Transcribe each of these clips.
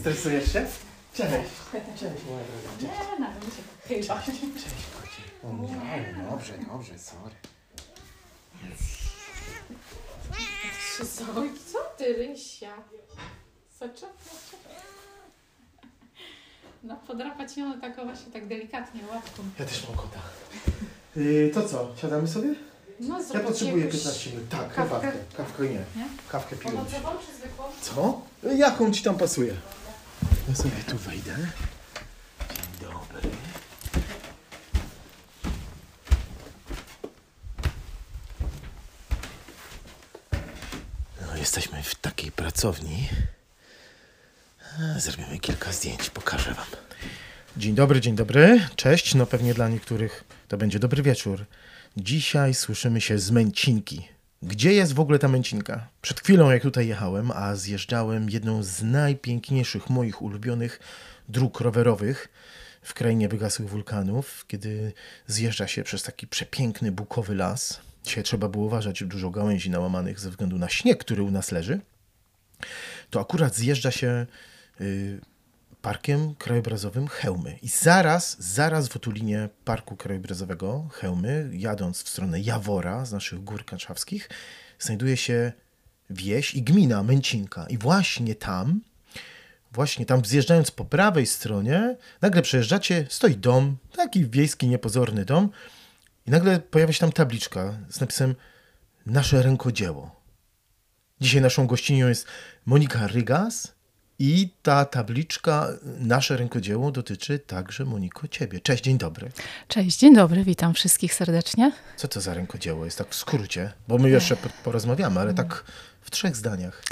Stresujesz się? Cześć. Cześć, moja droga. Nie, na się chyba. Cześć, kocie. O nie, dobrze, dobrze, sorry. Co, co ty, Rysia? Soczek? No, podrapać ją tak właśnie tak delikatnie łapką. Ja też mam kota. Yy, to co, siadamy sobie? No, Ja potrzebuję jakąś 15 minut. Tak, kawkę? kawkę. Kawkę nie. Nie? Kawkę piłem. Owocową czy zwykłą? Co? Jaką ci tam pasuje? Ja sobie tu wejdę. Dzień dobry. No, jesteśmy w takiej pracowni. Zrobimy kilka zdjęć, pokażę wam. Dzień dobry, dzień dobry. Cześć. No pewnie dla niektórych to będzie dobry wieczór. Dzisiaj słyszymy się z Męcinki. Gdzie jest w ogóle ta Męcinka? Przed chwilą, jak tutaj jechałem, a zjeżdżałem jedną z najpiękniejszych moich ulubionych dróg rowerowych w krainie wygasłych wulkanów, kiedy zjeżdża się przez taki przepiękny bukowy las. Dzisiaj trzeba było uważać dużo gałęzi nałamanych ze względu na śnieg, który u nas leży. To akurat zjeżdża się y, parkiem krajobrazowym Chełmy. I zaraz, zaraz w otulinie parku krajobrazowego Chełmy, jadąc w stronę Jawora z naszych gór kaczawskich, znajduje się wieś i gmina Męcinka. I właśnie tam, właśnie tam zjeżdżając po prawej stronie, nagle przejeżdżacie, stoi dom, taki wiejski, niepozorny dom i nagle pojawia się tam tabliczka z napisem Nasze rękodzieło. Dzisiaj naszą gościnią jest Monika Rygas i ta tabliczka Nasze rękodzieło dotyczy także, Moniko, ciebie. Cześć, dzień dobry. Cześć, dzień dobry, witam wszystkich serdecznie. Co to za rękodzieło jest tak w skrócie? Bo my jeszcze po- porozmawiamy, ale tak w trzech zdaniach.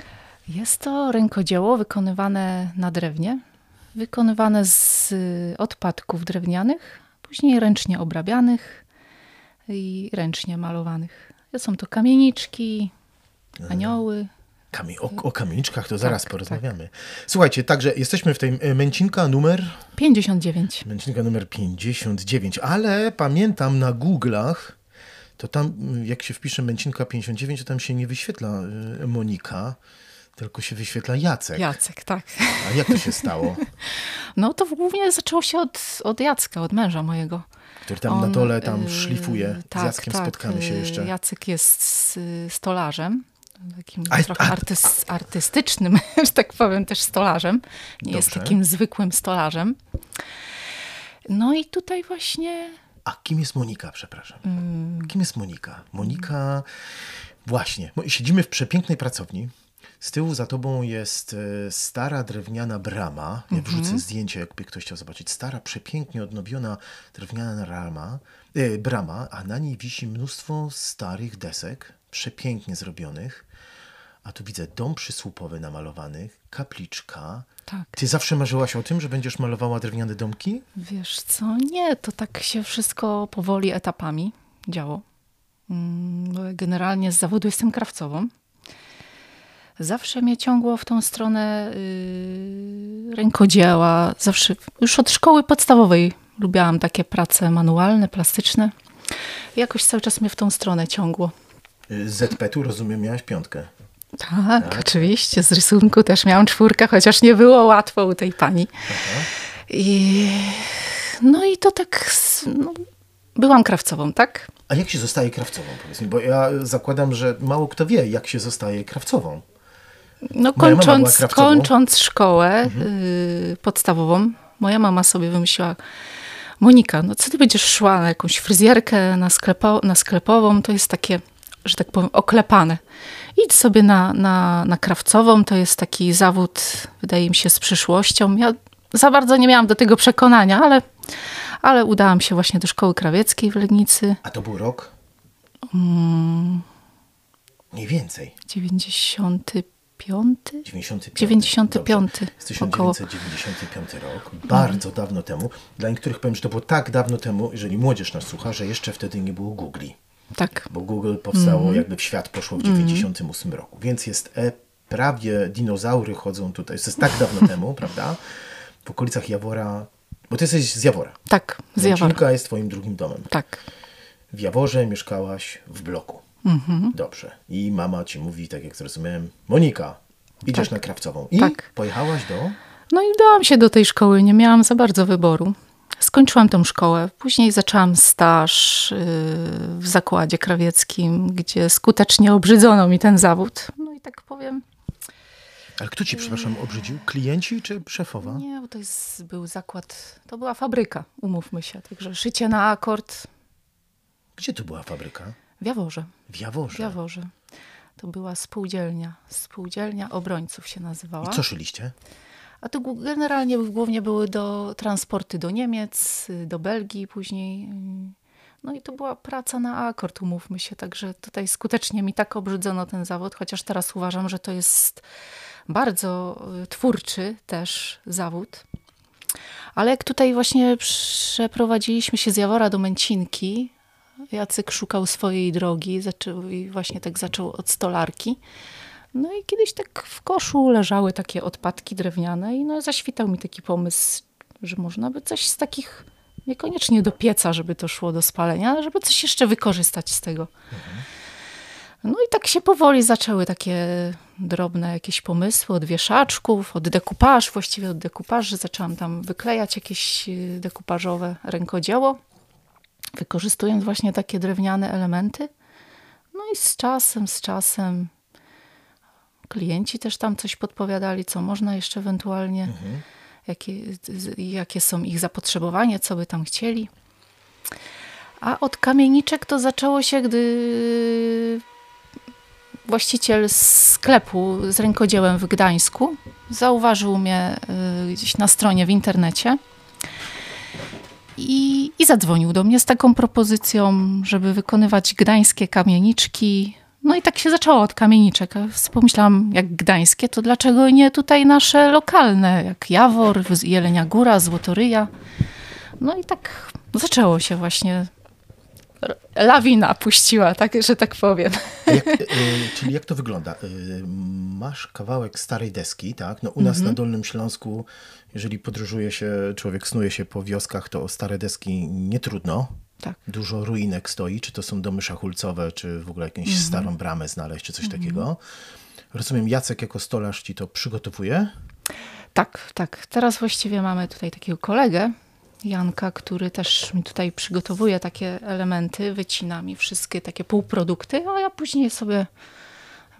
Jest to rękodzieło wykonywane na drewnie, wykonywane z y, odpadków drewnianych, później ręcznie obrabianych i ręcznie malowanych. Są to kamieniczki, anioły. Kamie- o, o kamieniczkach to zaraz Tak, porozmawiamy. Słuchajcie, także jesteśmy w tej e, Męcinka numer 59. Męcznika numer 59, ale pamiętam na Google'ach, to tam mm, jak się wpisze Męcinka 59, to tam się nie wyświetla y, Monika, tylko się wyświetla Jacek. Jacek, tak. A jak to się stało? No to głównie zaczęło się od, od Jacka, od męża mojego. Który tam na dole tam y, szlifuje. tak, Z Jackiem tak, spotkamy się y, jeszcze. Jacek jest y, stolarzem. Takim A- trochę artystycznym, że tak powiem, też stolarzem. Nie jest Dobrze. takim zwykłym stolarzem. No i tutaj właśnie A kim jest Monika, przepraszam? Mm. Kim jest Monika? Monika, właśnie, siedzimy w przepięknej pracowni. Z tyłu za tobą jest e, stara drewniana brama. Ja Mhm. wrzucę zdjęcie, jakby ktoś chciał zobaczyć. Stara, przepięknie odnowiona drewniana rama, e, brama, a na niej wisi mnóstwo starych desek, przepięknie zrobionych. A tu widzę dom przysłupowy namalowany, kapliczka. tak. Ty zawsze marzyłaś o tym, że będziesz malowała drewniane domki? Wiesz co, nie, to tak się wszystko powoli etapami działo. Mm, Generalnie z zawodu jestem krawcową. Zawsze mnie ciągło w tą stronę yy, rękodzieła. Zawsze, już od szkoły podstawowej lubiałam takie prace manualne, plastyczne. Jakoś cały czas mnie w tą stronę ciągło. Y, Z ZP-tu, rozumiem, miałaś piątkę. Tak, oczywiście. Z rysunku też miałam czwórkę, chociaż nie było łatwo u tej pani. I, no i to tak, no, byłam krawcową, tak? A jak się zostaje krawcową, powiedz mi? Bo ja zakładam, że mało kto wie, jak się zostaje krawcową. No kończąc, kończąc szkołę y, podstawową, moja mama sobie wymyśliła, Monika, no co ty będziesz szła na jakąś fryzjerkę, na, sklepo, na sklepową, to jest takie, że tak powiem, oklepane. Idź sobie na, na, na krawcową, to jest taki zawód, wydaje mi się, z przyszłością. Ja za bardzo nie miałam do tego przekonania, ale, ale udałam się właśnie do szkoły krawieckiej w Legnicy. A to był rok? Mm. Mniej więcej. 95? 95. 95 Dobrze. Jest około. 1995 rok. Bardzo dawno temu. Dla niektórych powiem, że to było tak dawno temu, jeżeli młodzież nas słucha, że jeszcze wtedy nie było Google. Tak. Bo Google powstało, Mhm. jakby w świat poszło w 98 roku. Więc jest e, prawie dinozaury chodzą tutaj. To jest tak dawno temu, prawda? W okolicach Jawora. Bo ty jesteś z Jawora. Tak, z Jawora. Męcinka jest twoim drugim domem. Tak. W Jaworze mieszkałaś w bloku. Mhm. Dobrze. I mama ci mówi, tak jak zrozumiałem, Monika, Idziesz Tak. na Krawcową. I Tak. pojechałaś do... No i udałam się do tej szkoły, nie miałam za bardzo wyboru. Skończyłam tą szkołę, później zaczęłam staż yy, w zakładzie krawieckim, gdzie skutecznie obrzydzono mi ten zawód. No i tak powiem, Ale kto ci, przepraszam, obrzydził? Klienci czy szefowa? nie, bo to jest, był zakład, to była fabryka, umówmy się. Także szycie na akord Gdzie to była fabryka? w Jaworze. W Jaworze. W Jaworze. To była spółdzielnia. Spółdzielnia obrońców się nazywała. I co szyliście? A to generalnie głównie były do transporty do Niemiec, do Belgii później. No i to była praca na akord, umówmy się. Także tutaj skutecznie mi tak obrzydzono ten zawód, chociaż teraz uważam, że to jest bardzo y, twórczy też zawód. Ale jak tutaj właśnie przeprowadziliśmy się z Jawora do Męcinki, Jacek szukał swojej drogi zaczął, i właśnie tak zaczął od stolarki. No i kiedyś tak w koszu leżały takie odpadki drewniane i no zaświtał mi taki pomysł, że można by coś z takich, niekoniecznie do pieca, żeby to szło do spalenia, ale żeby coś jeszcze wykorzystać z tego. No i tak się powoli zaczęły takie drobne jakieś pomysły od wieszaczków, od dekupaż, właściwie od dekupaży. Zaczęłam tam wyklejać jakieś y, dekupażowe rękodzieło, wykorzystując właśnie takie drewniane elementy. No i z czasem, z czasem klienci też tam coś podpowiadali, co można jeszcze ewentualnie, jakie, z- jakie są ich zapotrzebowania, co by tam chcieli. A od kamieniczek to zaczęło się, gdy właściciel sklepu z rękodziełem w Gdańsku zauważył mnie y, gdzieś na stronie w internecie i, i zadzwonił do mnie z taką propozycją, żeby wykonywać gdańskie kamieniczki. No i tak się zaczęło od kamieniczek. Pomyślałam, jak gdańskie, to dlaczego nie tutaj nasze lokalne, jak Jawor, Jelenia Góra, Złotoryja. No i tak zaczęło się właśnie. Lawina puściła, tak, że tak powiem. Jak, y, czyli jak to wygląda? Y, masz kawałek starej deski, tak? No u nas Mhm. na Dolnym Śląsku, jeżeli podróżuje się, człowiek snuje się po wioskach, to o stare deski nie trudno. Tak. Dużo ruinek stoi, czy to są domy szachulcowe, czy w ogóle jakąś Mhm. starą bramę znaleźć, czy coś takiego. Rozumiem, Jacek jako stolarz ci to przygotowuje. Tak, tak. Teraz właściwie mamy tutaj takiego kolegę, Janka, który też mi tutaj przygotowuje takie elementy, wycina mi wszystkie takie półprodukty, a ja później sobie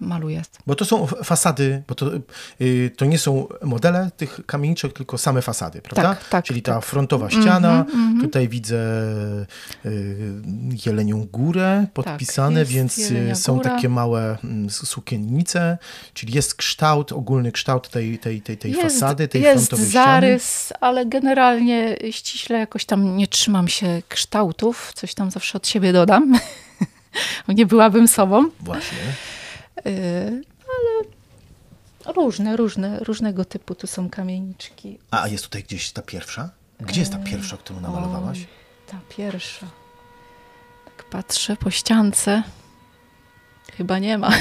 maluję. Bo to są fasady, bo to, y, to nie są modele tych kamieniczek, tylko same fasady, prawda? Tak, tak, Czyli ta tak. frontowa ściana, tutaj widzę y, Jelenią Górę podpisane, jest więc y, są Góra. takie małe mm, sukiennice, czyli jest kształt, ogólny kształt tej, tej, tej, tej fasady, tej jest frontowej ściany. zarys, ale generalnie ściśle jakoś tam nie trzymam się kształtów, coś tam zawsze od siebie dodam, bo nie byłabym sobą. Właśnie. Yy, ale różne, różne, różnego typu tu są kamieniczki. A jest tutaj gdzieś ta pierwsza? Gdzie jest ta pierwsza, którą namalowałaś? Oj, ta pierwsza. Tak patrzę po ściance. Chyba nie ma.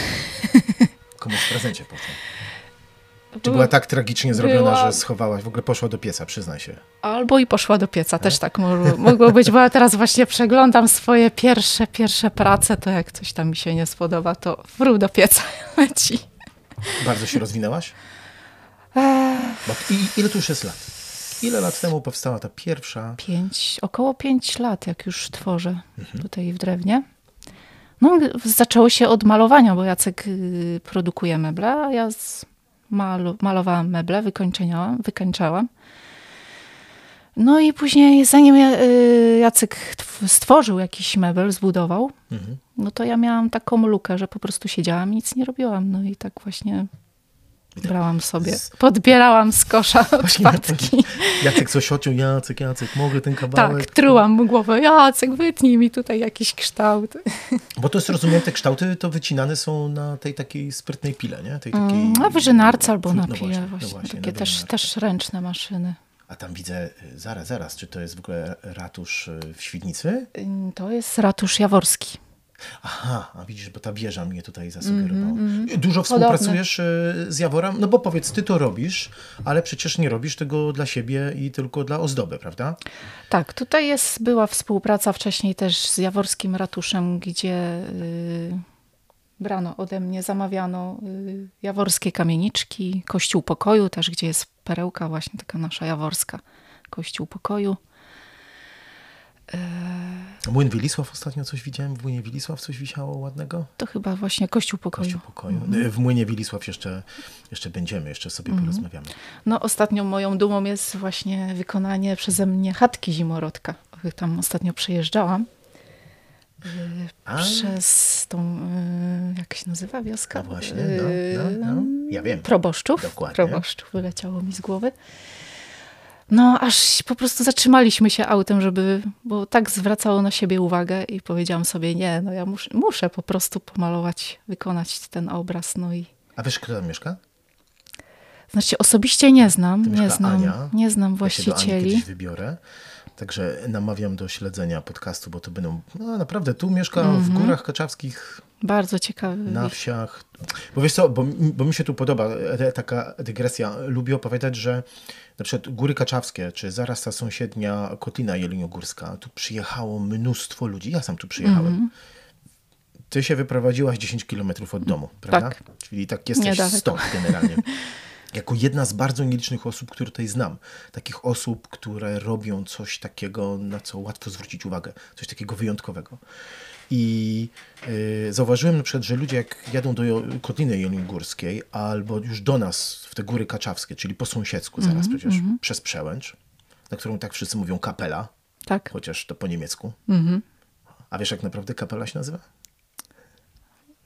Komuś w prezencie poszła. Czy była tak tragicznie zrobiona, Była- że schowałaś, w ogóle poszła do pieca, przyznaj się. Albo i poszła do pieca, też tak mogło, mogło być, bo ja teraz właśnie przeglądam swoje pierwsze, pierwsze prace, to jak coś tam mi się nie spodoba, to wrół do pieca leci. Bardzo się rozwinęłaś? I, ile tu już jest lat? Ile lat temu powstała ta pierwsza? Pięć, około pięć lat, jak już tworzę tutaj w drewnie. No, zaczęło się od malowania, bo Jacek y, produkuje meble, a ja z malu, malowałam meble, wykończeniałam, wykańczałam. No i później, zanim y, Jacek tw- stworzył jakiś mebel, zbudował, Mhm. no to ja miałam taką lukę, że po prostu siedziałam i nic nie robiłam. No i tak właśnie brałam sobie, podbierałam z kosza odpadki. Jacek coś ociął, Jacek, Jacek, mogę ten kawałek? Tak, trułam mu głowę. Jacek, wytnij mi tutaj jakiś kształt. Bo to jest, rozumiem, te kształty to wycinane są na tej takiej sprytnej pile, nie? Tej takiej... Mm, Na wyżynarce albo na No pile właśnie, no właśnie. właśnie, Takie też, też ręczne maszyny. A tam widzę, y, zaraz, zaraz, czy to jest w ogóle ratusz y, w Świdnicy? Ym, To jest ratusz jaworski. Aha, a widzisz, bo ta wieża mnie tutaj zasugerowała. Mhm, Dużo współpracujesz y, z Jaworem? No bo powiedz, ty to robisz, ale przecież nie robisz tego dla siebie i tylko dla ozdoby, prawda? Tak, tutaj jest, była współpraca wcześniej też z jaworskim ratuszem, gdzie y, brano ode mnie, zamawiano y, jaworskie kamieniczki, kościół pokoju też, gdzie jest perełka właśnie taka nasza jaworska, kościół pokoju. Młyn Wilisław ostatnio coś widziałem. W Młynie Wilisław coś wisiało ładnego? To chyba właśnie Kościół Pokoju. Kościół Pokoju. Mhm. W Młynie Wilisław jeszcze, jeszcze będziemy, jeszcze sobie mhm. porozmawiamy. No ostatnią moją dumą jest właśnie wykonanie przeze mnie chatki zimorodka. Tam ostatnio przejeżdżałam. A? Przez tą, jak się nazywa wioska? No właśnie, no, no, no. ja wiem. Proboszczów. Dokładnie. Proboszczów wyleciało mi z głowy. No, aż po prostu zatrzymaliśmy się autem, żeby, bo tak zwracało na siebie uwagę i powiedziałam sobie, nie, no ja muszę, muszę po prostu pomalować, wykonać ten obraz, no i... A wiesz, kto tam mieszka? Znaczy, osobiście nie znam, nie znam, Ania. nie znam właścicieli. Ja się wybiorę. Także namawiam do śledzenia podcastu, bo to będą, no naprawdę, tu mieszka mm -hmm. w mhm. Górach Kaczawskich. Bardzo ciekawy. Na wsiach. Bo wiesz co, bo, bo mi się tu podoba taka dygresja. Lubię opowiadać, że na przykład Góry Kaczawskie, czy zaraz ta sąsiednia Kotlina Jeleniogórska, tu przyjechało mnóstwo ludzi. Ja sam tu przyjechałem. Mm -hmm. Ty się wyprowadziłaś 10 kilometrów od domu, prawda? Tak. Czyli tak jesteś stąd generalnie. jako jedna z bardzo nielicznych osób, które tutaj znam. Takich osób, które robią coś takiego, na co łatwo zwrócić uwagę, coś takiego wyjątkowego. I y, zauważyłem na przykład, że ludzie jak jadą do Kotliny Jeleniogórskiej albo już do nas w te góry kaczawskie, czyli po sąsiedzku zaraz mm -hmm, przecież mm -hmm. przez Przełęcz, na którą tak wszyscy mówią kapela, tak. chociaż to po niemiecku. Mm -hmm. A wiesz jak naprawdę kapela się nazywa?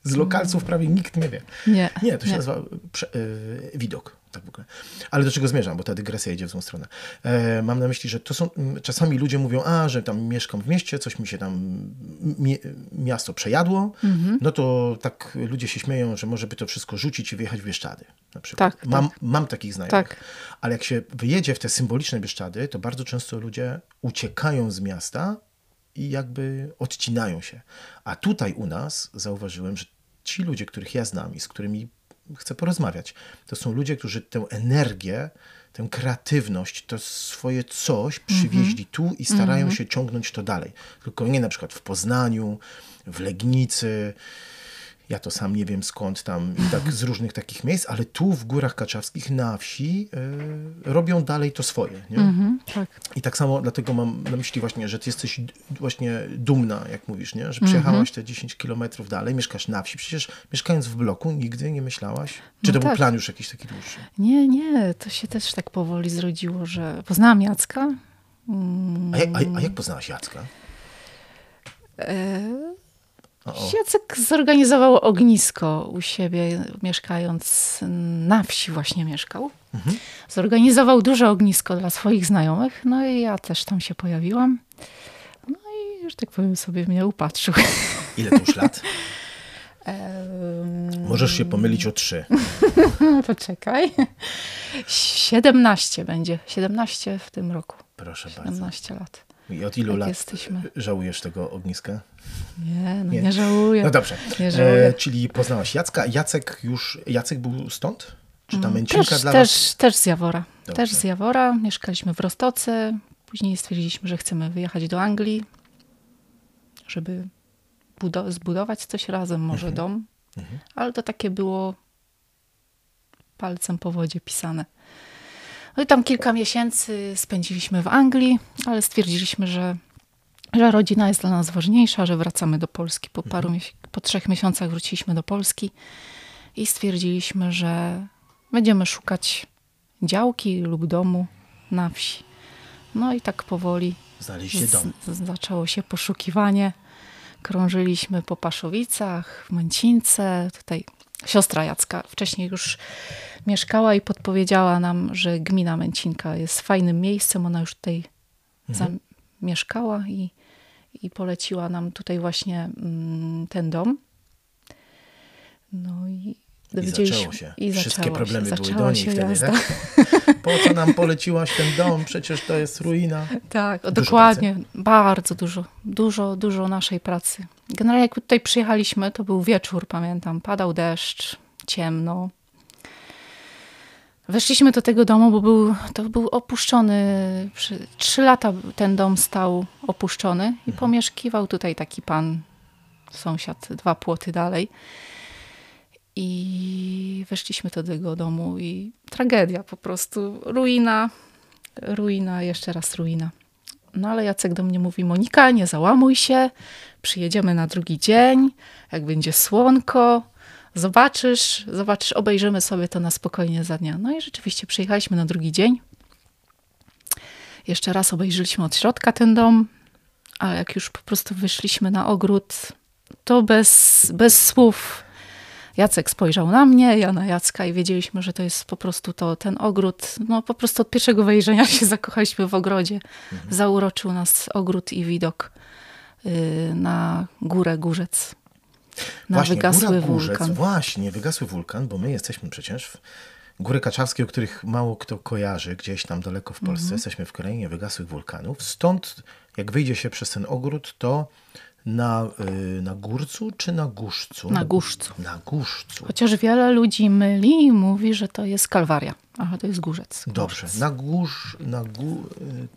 Z lokalców prawie nikt nie wie. Nie, nie to się nie. nazywa prze, y, widok. Tak w ogóle. Ale do czego zmierzam, bo ta dygresja idzie w złą stronę. E, mam na myśli, że to są, czasami ludzie mówią, a, że tam mieszkam w mieście, coś mi się tam mi, miasto przejadło, mhm. no to tak ludzie się śmieją, że może by to wszystko rzucić i wyjechać w Bieszczady. Na przykład. Tak, mam, tak. mam takich znajomych. Tak. Ale jak się wyjedzie w te symboliczne Bieszczady, to bardzo często ludzie uciekają z miasta i jakby odcinają się. A tutaj u nas zauważyłem, że ci ludzie, których ja znam i z którymi chcę porozmawiać, to są ludzie, którzy tę energię, tę kreatywność, to swoje coś przywieźli tu i starają mm -hmm. się ciągnąć to dalej. Tylko nie na przykład w Poznaniu, w Legnicy, ja to sam nie wiem skąd tam, i tak z różnych takich miejsc, ale tu w Górach Kaczawskich na wsi y, robią dalej to swoje. Nie? Mm -hmm, tak. I tak samo dlatego mam na myśli właśnie, że ty jesteś właśnie dumna, jak mówisz, nie? że przejechałaś mm -hmm. te 10 kilometrów dalej, mieszkasz na wsi. Przecież mieszkając w bloku nigdy nie myślałaś? Czy no to tak. był plan już jakiś taki dłuższy? Nie, nie, to się też tak powoli zrodziło, że poznałam Jacka. Mm. A, jak, a, a jak poznałaś Jacka? E Jacek zorganizował ognisko u siebie, mieszkając na wsi właśnie mieszkał. Mhm. Zorganizował duże ognisko dla swoich znajomych, no i ja też tam się pojawiłam. No i już tak powiem sobie mnie upatrzył. Ile to już lat? Możesz się pomylić o trzy. Poczekaj. 17 będzie. 17 w tym roku. Proszę 17 bardzo. 17 lat. I od ilu tak lat jesteśmy. żałujesz tego ogniska? Nie, no nie, nie żałuję. No dobrze. E, czyli poznałaś Jacka. Jacek już, Jacek był stąd? Czy ta mm, męcinka też, dla też, was? Też z Jawora. Dobrze. Też z Jawora. Mieszkaliśmy w Rostoce. Później stwierdziliśmy, że chcemy wyjechać do Anglii, żeby zbudować coś razem, może mhm. dom. Mhm. Ale to takie było palcem po wodzie pisane. No i tam kilka miesięcy spędziliśmy w Anglii, ale stwierdziliśmy, że, że rodzina jest dla nas ważniejsza, że wracamy do Polski. Po paru mhm. po trzech miesiącach wróciliśmy do Polski i stwierdziliśmy, że będziemy szukać działki lub domu na wsi. No i tak powoli dom. zaczęło się poszukiwanie. Krążyliśmy po Paszowicach, w Męcince, tutaj siostra Jacka wcześniej już mieszkała i podpowiedziała nam, że gmina Męcinka jest fajnym miejscem. Ona już tutaj mhm. zamieszkała i, i poleciła nam tutaj właśnie mm, ten dom. No i i zaczęło się. I Wszystkie problemy się. były do niej wtedy, jazda. tak? Po co nam poleciłaś ten dom? Przecież to jest ruina. Tak, dużo dokładnie. Pracy. Bardzo dużo. Dużo, dużo naszej pracy. Generalnie jak tutaj przyjechaliśmy, to był wieczór, pamiętam. Padał deszcz, ciemno. Weszliśmy do tego domu, bo był, to był opuszczony. Trzy lata ten dom stał opuszczony i mhm. pomieszkiwał tutaj taki pan, sąsiad, dwa płoty dalej. I weszliśmy do tego domu i tragedia po prostu. Ruina, ruina, jeszcze raz ruina. No ale Jacek do mnie mówi, Monika, nie załamuj się, przyjedziemy na drugi dzień, jak będzie słonko, zobaczysz, zobaczysz, obejrzymy sobie to na spokojnie za dnia. No i rzeczywiście przyjechaliśmy na drugi dzień. Jeszcze raz obejrzeliśmy od środka ten dom, a jak już po prostu wyszliśmy na ogród, to bez, bez słów Jacek spojrzał na mnie, ja na Jacka i wiedzieliśmy, że to jest po prostu to, ten ogród. No po prostu od pierwszego wejrzenia się zakochaliśmy w ogrodzie. Mhm. Zauroczył nas ogród i widok y, na górę Górzec. Na właśnie, wygasły góra Górzec, wulkan. Właśnie, wygasły wulkan, bo my jesteśmy przecież w Góry Kaczawskie, o których mało kto kojarzy, gdzieś tam daleko w Polsce. Mhm. Jesteśmy w krainie wygasłych wulkanów. Stąd, jak wyjdzie się przez ten ogród, to na, y, na górcu czy na górzcu? Na górzcu. Na górzcu. Chociaż wiele ludzi myli i mówi, że to jest Kalwaria. Aha, to jest górzec. Dobrze. Na górz, na gó, y,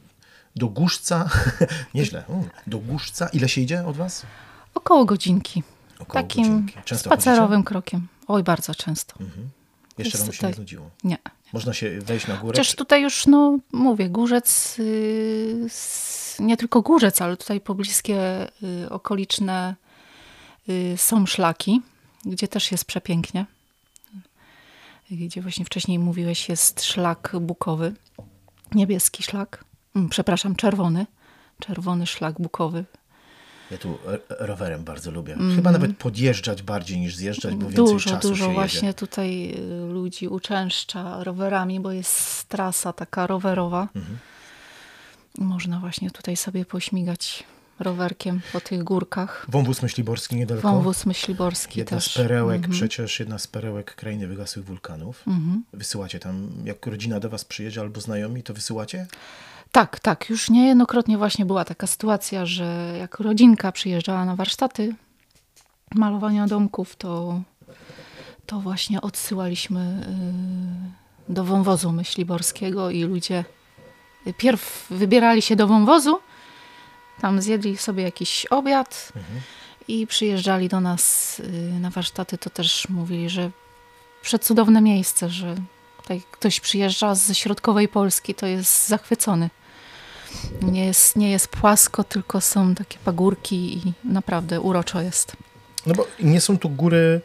do górzca, nieźle, do górzca. Ile się idzie od was? Około godzinki. Około Takim spacerowym chodzicie? krokiem. Oj, bardzo często. Mhm. Jeszcze wam się tutaj... nie znudziło? Nie. Można się wejść na górę? Chociaż tutaj już, no mówię, górzec, yy, nie tylko górzec, ale tutaj pobliskie yy, okoliczne yy, są szlaki, gdzie też jest przepięknie. Gdzie właśnie wcześniej mówiłeś, jest szlak bukowy, niebieski szlak, mm, przepraszam, czerwony, czerwony szlak bukowy ja tu rowerem bardzo lubię. Mm. Chyba nawet podjeżdżać bardziej niż zjeżdżać, bo więcej dużo, czasu Dużo, dużo właśnie tutaj y, ludzi uczęszcza rowerami, bo jest trasa taka rowerowa. Mhm. Można właśnie tutaj sobie pośmigać rowerkiem po tych górkach. Wąwóz Myśliborski niedaleko. Wąwóz Myśliborski jedna też. z perełek, mhm. przecież jedna z perełek krainy wygasłych wulkanów. Mhm. Wysyłacie tam, jak rodzina do was przyjedzie albo znajomi, to wysyłacie? Tak, tak. Już niejednokrotnie właśnie była taka sytuacja, że jak rodzinka przyjeżdżała na warsztaty malowania domków, to, to właśnie odsyłaliśmy y, do wąwozu myśliborskiego i ludzie pierw wybierali się do wąwozu, tam zjedli sobie jakiś obiad mhm. i przyjeżdżali do nas y, na warsztaty, to też mówili, że przecudowne miejsce, że tutaj ktoś przyjeżdża ze środkowej Polski, to jest zachwycony. Nie jest, nie jest płasko, tylko są takie pagórki i naprawdę uroczo jest. No bo nie są tu góry,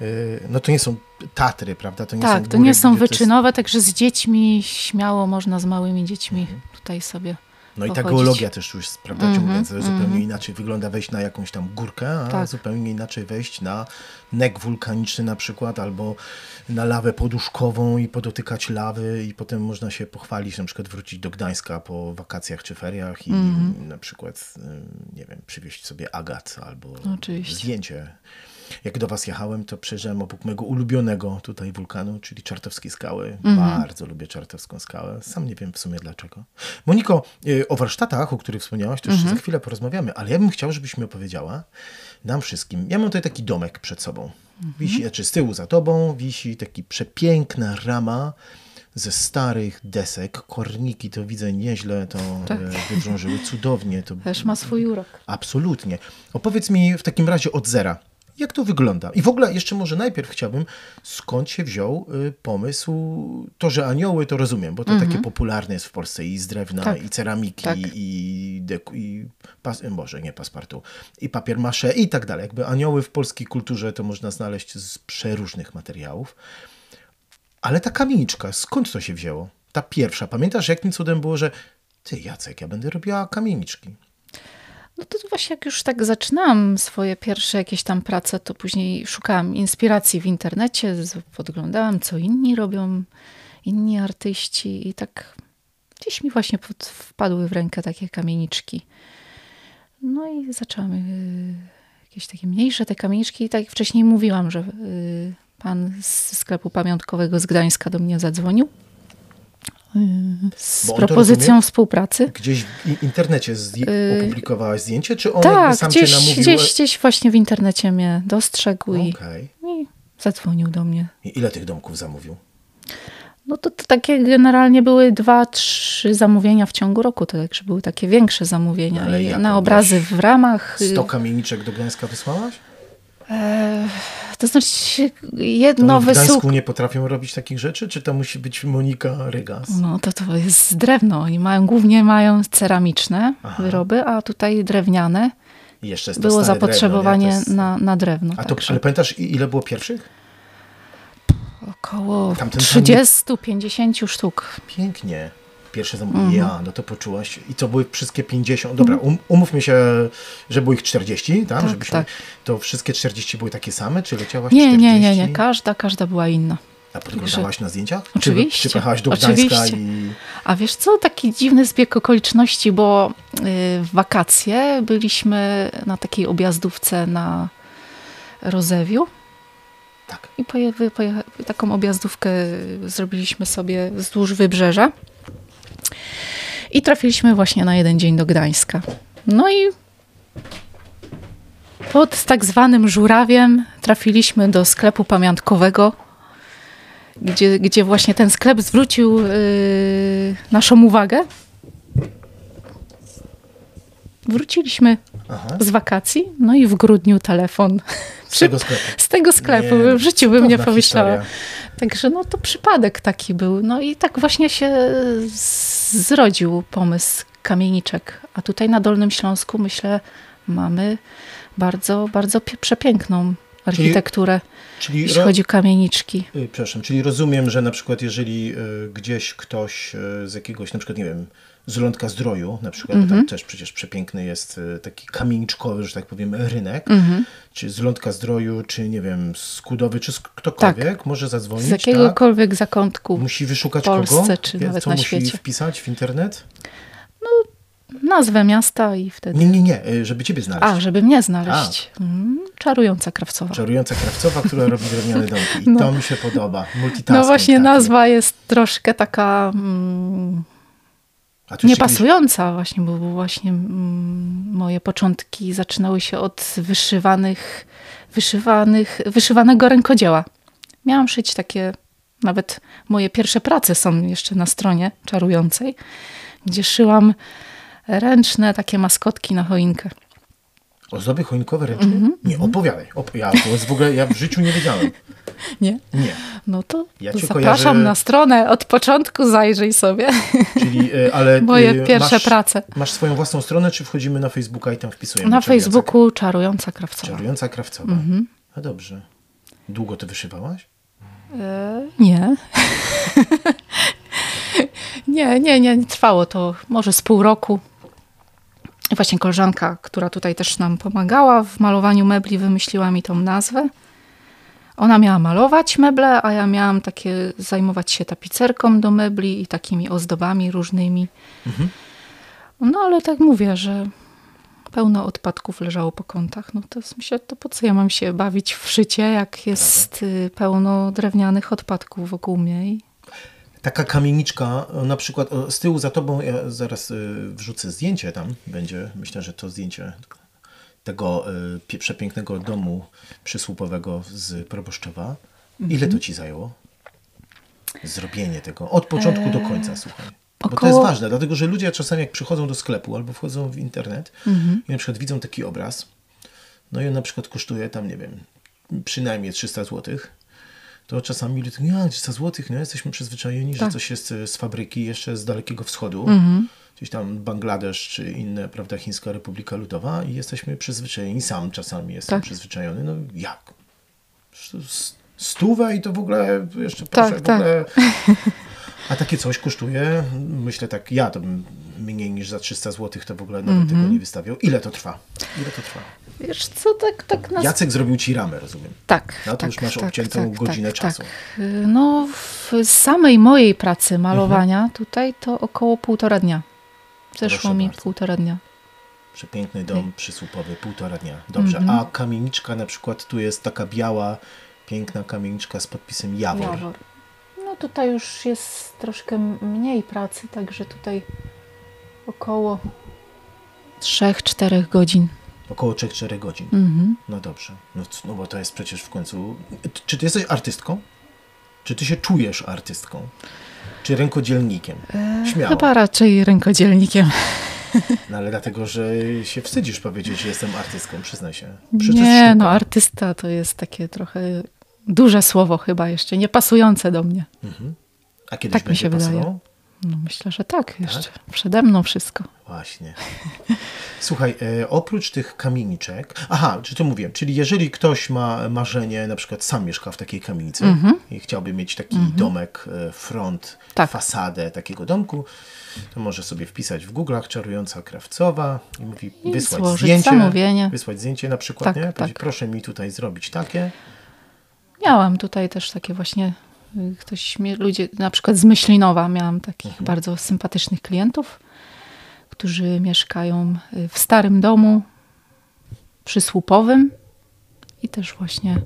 y, no to nie są Tatry, prawda? To nie tak, są góry, to nie są wyczynowe, jest... także z dziećmi śmiało można z małymi dziećmi mhm. tutaj sobie no i ta geologia też już, prawda, mm -hmm, mm -hmm. zupełnie inaczej wygląda wejść na jakąś tam górkę, a tak. zupełnie inaczej wejść na nek wulkaniczny na przykład, albo na lawę poduszkową i podotykać lawy i potem można się pochwalić, na przykład wrócić do Gdańska po wakacjach czy feriach i mm -hmm. na przykład, nie wiem, przywieźć sobie agat albo Oczywiście. zdjęcie jak do Was jechałem, to przejrzałem obok mojego ulubionego tutaj wulkanu, czyli Czartowskiej Skały. Mhm. Bardzo lubię Czartowską Skałę. Sam nie wiem w sumie dlaczego. Moniko, y, o warsztatach, o których wspomniałaś, to jeszcze mhm. za chwilę porozmawiamy, ale ja bym chciał, żebyś mi opowiedziała nam wszystkim. Ja mam tutaj taki domek przed sobą. Mhm. Wisi, czy znaczy z tyłu za tobą wisi taki przepiękna rama ze starych desek. Korniki to widzę nieźle, to tak. E, wydrążyły cudownie. To... Też ma swój urok. Absolutnie. Opowiedz mi w takim razie od zera. Jak to wygląda? I w ogóle jeszcze może najpierw chciałbym, skąd się wziął y, pomysł, to, że anioły to rozumiem, bo to takie mhm. popularne jest w Polsce i z drewna, tak. i ceramiki, tak. i, deku, i pas, może nie paspartu, i papier masze i tak dalej. Jakby anioły w polskiej kulturze to można znaleźć z przeróżnych materiałów. Ale ta kamieniczka, skąd to się wzięło? Ta pierwsza. Pamiętasz, jakim cudem było, że ty Jacek, ja będę robiła kamieniczki. No to właśnie jak już tak zaczynałam swoje pierwsze jakieś tam prace, to później szukałam inspiracji w internecie, podglądałam, co inni robią, inni artyści i tak gdzieś mi właśnie pod, wpadły w rękę takie kamieniczki. No i zaczęłam y, jakieś takie mniejsze te kamieniczki. I tak jak wcześniej mówiłam, że y, pan z sklepu pamiątkowego z Gdańska do mnie zadzwonił z propozycją współpracy. Gdzieś w internecie y, opublikowałaś zdjęcie, czy on tak, sam gdzieś, cię namówił? Gdzieś, gdzieś właśnie w internecie mnie dostrzegł okay. i, i zadzwonił do mnie. I ile tych domków zamówił? No to, to, takie generalnie były dwa, trzy zamówienia w ciągu roku, to także były takie większe zamówienia. No, na obrazy w ramach. 100 kamieniczek do Gdańska wysłałaś? E, To znaczy jedno to w wysuk... Gdańsku nie potrafią robić takich rzeczy? Czy to musi być Monika Rygas? No to to jest drewno. Oni mają, głównie mają ceramiczne Aha. wyroby, a tutaj drewniane. I jeszcze jest było zapotrzebowanie drewno, jest... na, na drewno. A to, ale pamiętasz ile było pierwszych? Około 30-50 sztuk. Pięknie. Pierwsze zamówienie, mm ja, no to poczułaś. I to były wszystkie 50. Dobra, um, umówmy się, że było ich 40, tak? tak, Żebyśmy, tak. To wszystkie 40 były takie same, czy leciałaś nie, 40? Nie, nie, nie, każda, każda była inna. A podglądałaś na zdjęciach? Oczywiście. Czy, czy do Gdańska oczywiście. i... A wiesz co, taki dziwny zbieg okoliczności, bo w wakacje byliśmy na takiej objazdówce na Rozewiu. Tak. I poje, poje, taką objazdówkę zrobiliśmy sobie wzdłuż wybrzeża. I trafiliśmy właśnie na jeden dzień do Gdańska. No i pod tak zwanym żurawiem trafiliśmy do sklepu pamiątkowego, gdzie, gdzie właśnie ten sklep zwrócił yy, naszą uwagę. Wróciliśmy Aha. z wakacji, no i w grudniu telefon. Z tego sklepu? Z tego sklepu. Nie, w życiu bym nie pomyślała. Także no to przypadek taki był. No i tak właśnie się zrodził pomysł kamieniczek. A tutaj na Dolnym Śląsku myślę mamy bardzo, bardzo przepiękną architekturę, czyli, czyli jeśli chodzi o kamieniczki. Yy, przepraszam, czyli rozumiem, że na przykład jeżeli yy, gdzieś ktoś yy, z jakiegoś, na przykład nie wiem, z Lądka Zdroju, na przykład, mm -hmm. tam mhm. też przecież przepiękny jest y, taki kamieniczkowy, że tak powiem, rynek, mm -hmm. czy z Lądka Zdroju, czy nie wiem, z Kudowy, czy z ktokolwiek tak. może zadzwonić. Z jakiegokolwiek tak? zakątku Musi wyszukać Polsce, kogo? czy nawet Co na musi świecie. wpisać w internet? No, nazwę miasta i wtedy... Nie, nie, nie, y, żeby ciebie znaleźć. A, żeby mnie znaleźć. Mm, czarująca Krawcowa. Czarująca Krawcowa, która robi drewniane domki. I no. to mi się podoba. Multitasking. No właśnie taki. nazwa jest troszkę taka... Mm, Niepasująca kiedyś... właśnie, bo właśnie mm, moje początki zaczynały się od wyszywanych, wyszywanych, wyszywanego rękodzieła. Miałam szyć takie, nawet moje pierwsze prace są jeszcze na stronie czarującej, gdzie szyłam ręczne takie maskotki na choinkę. Ozdoby choinkowe ręcznie? Mm -hmm. Nie, opowiadaj. Op ja, w ogóle ja w życiu nie wiedziałem. Nie? Nie. No to, ja zapraszam kojarzę... na stronę. Od początku zajrzyj sobie. Czyli, e, ale Moje e, pierwsze masz, prace. Masz swoją własną stronę, czy wchodzimy na Facebooka i tam wpisujemy? Na Facebooku Czarująca Krawcowa. Czarująca Krawcowa. Mm -hmm. No dobrze. Długo to wyszywałaś? E, nie. nie, nie, nie. Trwało to może z pół roku właśnie koleżanka, która tutaj też nam pomagała w malowaniu mebli, wymyśliła mi tą nazwę. Ona miała malować meble, a ja miałam takie zajmować się tapicerką do mebli i takimi ozdobami różnymi. Mhm. No ale tak mówię, że pełno odpadków leżało po kątach. No to myślę, to po co ja mam się bawić w szycie, jak jest Prawda. pełno drewnianych odpadków wokół mnie. I taka kamieniczka, na przykład z tyłu za tobą, ja zaraz y, wrzucę zdjęcie tam, będzie, myślę, że to zdjęcie tego przepięknego domu przysłupowego z Proboszczowa. Ile to mhm. ci zajęło? Zrobienie tego od początku do końca, słuchaj. Bo to jest ważne, dlatego że ludzie czasami jak przychodzą do sklepu albo wchodzą w internet mhm. i na przykład widzą taki obraz, no i on na przykład kosztuje tam, nie wiem, przynajmniej 300 złotych to czasami ludzie mówią, 300 złotych, no jesteśmy przyzwyczajeni, tak. że coś jest z fabryki jeszcze z Dalekiego Wschodu, mhm. gdzieś tam Bangladesz czy inne, prawda, Chińska Republika Ludowa i jesteśmy przyzwyczajeni, sam czasami jestem tak. przyzwyczajony, no jak? Stówę i to w ogóle jeszcze proszę, tak, w ogóle... A takie coś kosztuje, myślę tak, ja to bym mniej niż za 300 zł to w ogóle nawet mm -hmm. tego nie wystawiał. Ile to trwa? Ile to trwa? Wiesz co, tak, tak nas... Jacek zrobił ci ramę, rozumiem. Tak. Na to tak, już masz tak, obciętą tak, godzinę tak, czasu. No, w samej mojej pracy malowania mhm. tutaj to około półtora dnia. Zeszło Proszę mi bardzo. półtora dnia. Przepiękny dom przysłupowy, półtora dnia. Dobrze, mhm. a kamieniczka na przykład tu jest taka biała, piękna kamieniczka z podpisem Jawor. Jawor. Tutaj już jest troszkę mniej pracy, także tutaj około 3-4 godzin. Około 3-4 godzin. Mhm. No dobrze. No, no bo to jest przecież w końcu... Czy ty jesteś artystką? Czy ty się czujesz artystką? Czy rękodzielnikiem? E, Śmiało. Chyba raczej rękodzielnikiem. No ale dlatego, że się wstydzisz powiedzieć, że jestem artystką, przyznaj się. nie, no artysta to jest takie trochę duże słowo chyba jeszcze, niepasujące do mnie. Mhm. A kiedyś tak mi się pasowało? wydaje. No myślę, że tak, jeszcze tak? przede mną wszystko. Właśnie. Słuchaj, e, oprócz tych kamieniczek, aha, czy to mówię, czyli jeżeli ktoś ma marzenie, na przykład sam mieszka w takiej kamienicy mm -hmm. i chciałby mieć taki mm -hmm. domek, e, front, tak. fasadę takiego domku, to może sobie wpisać w Google'ach czarująca krawcowa i mówi I wysłać zdjęcie. Zamówienie. Wysłać zdjęcie na przykład, tak, nie? Tak. Proszę mi tutaj zrobić takie. Miałam tutaj też takie właśnie Ktoś, ludzie, na przykład z Myślinowa miałam takich mhm. bardzo sympatycznych klientów, którzy mieszkają y, w starym domu przysłupowym i też właśnie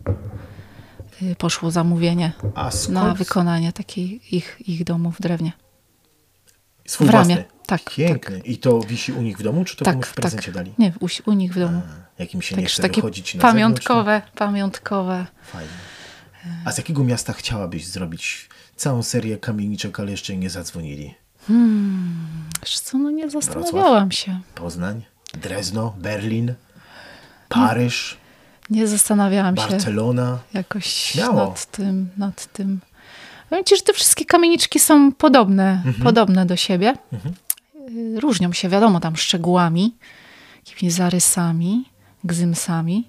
y, poszło zamówienie na wykonanie takich ich, ich domu w drewnie. Swój w ramie. Własny. Tak. Piękny. Tak. I to wisi u nich w domu, czy to tak, komuś w prezencie tak. dali? Nie, u, u nich w domu. A, jakim się nie chce takie na pamiątkowe, zewnątrz, pamiątkowe. Fajnie. A z jakiego miasta chciałabyś zrobić całą serię kamieniczek, ale jeszcze nie zadzwonili? Hmm, wiesz co, no nie zastanawiałam Wrocław, się. Poznań, Drezno, Berlin, Paryż. Nie, nie zastanawiałam Barcelona. się. Barcelona. Jakoś Śmiało. nad tym, nad tym. Powiem ci, że te wszystkie kamieniczki są podobne, mhm. podobne do siebie. Mhm. Y, różnią się, wiadomo, tam szczegółami, jakimiś zarysami, gzymsami.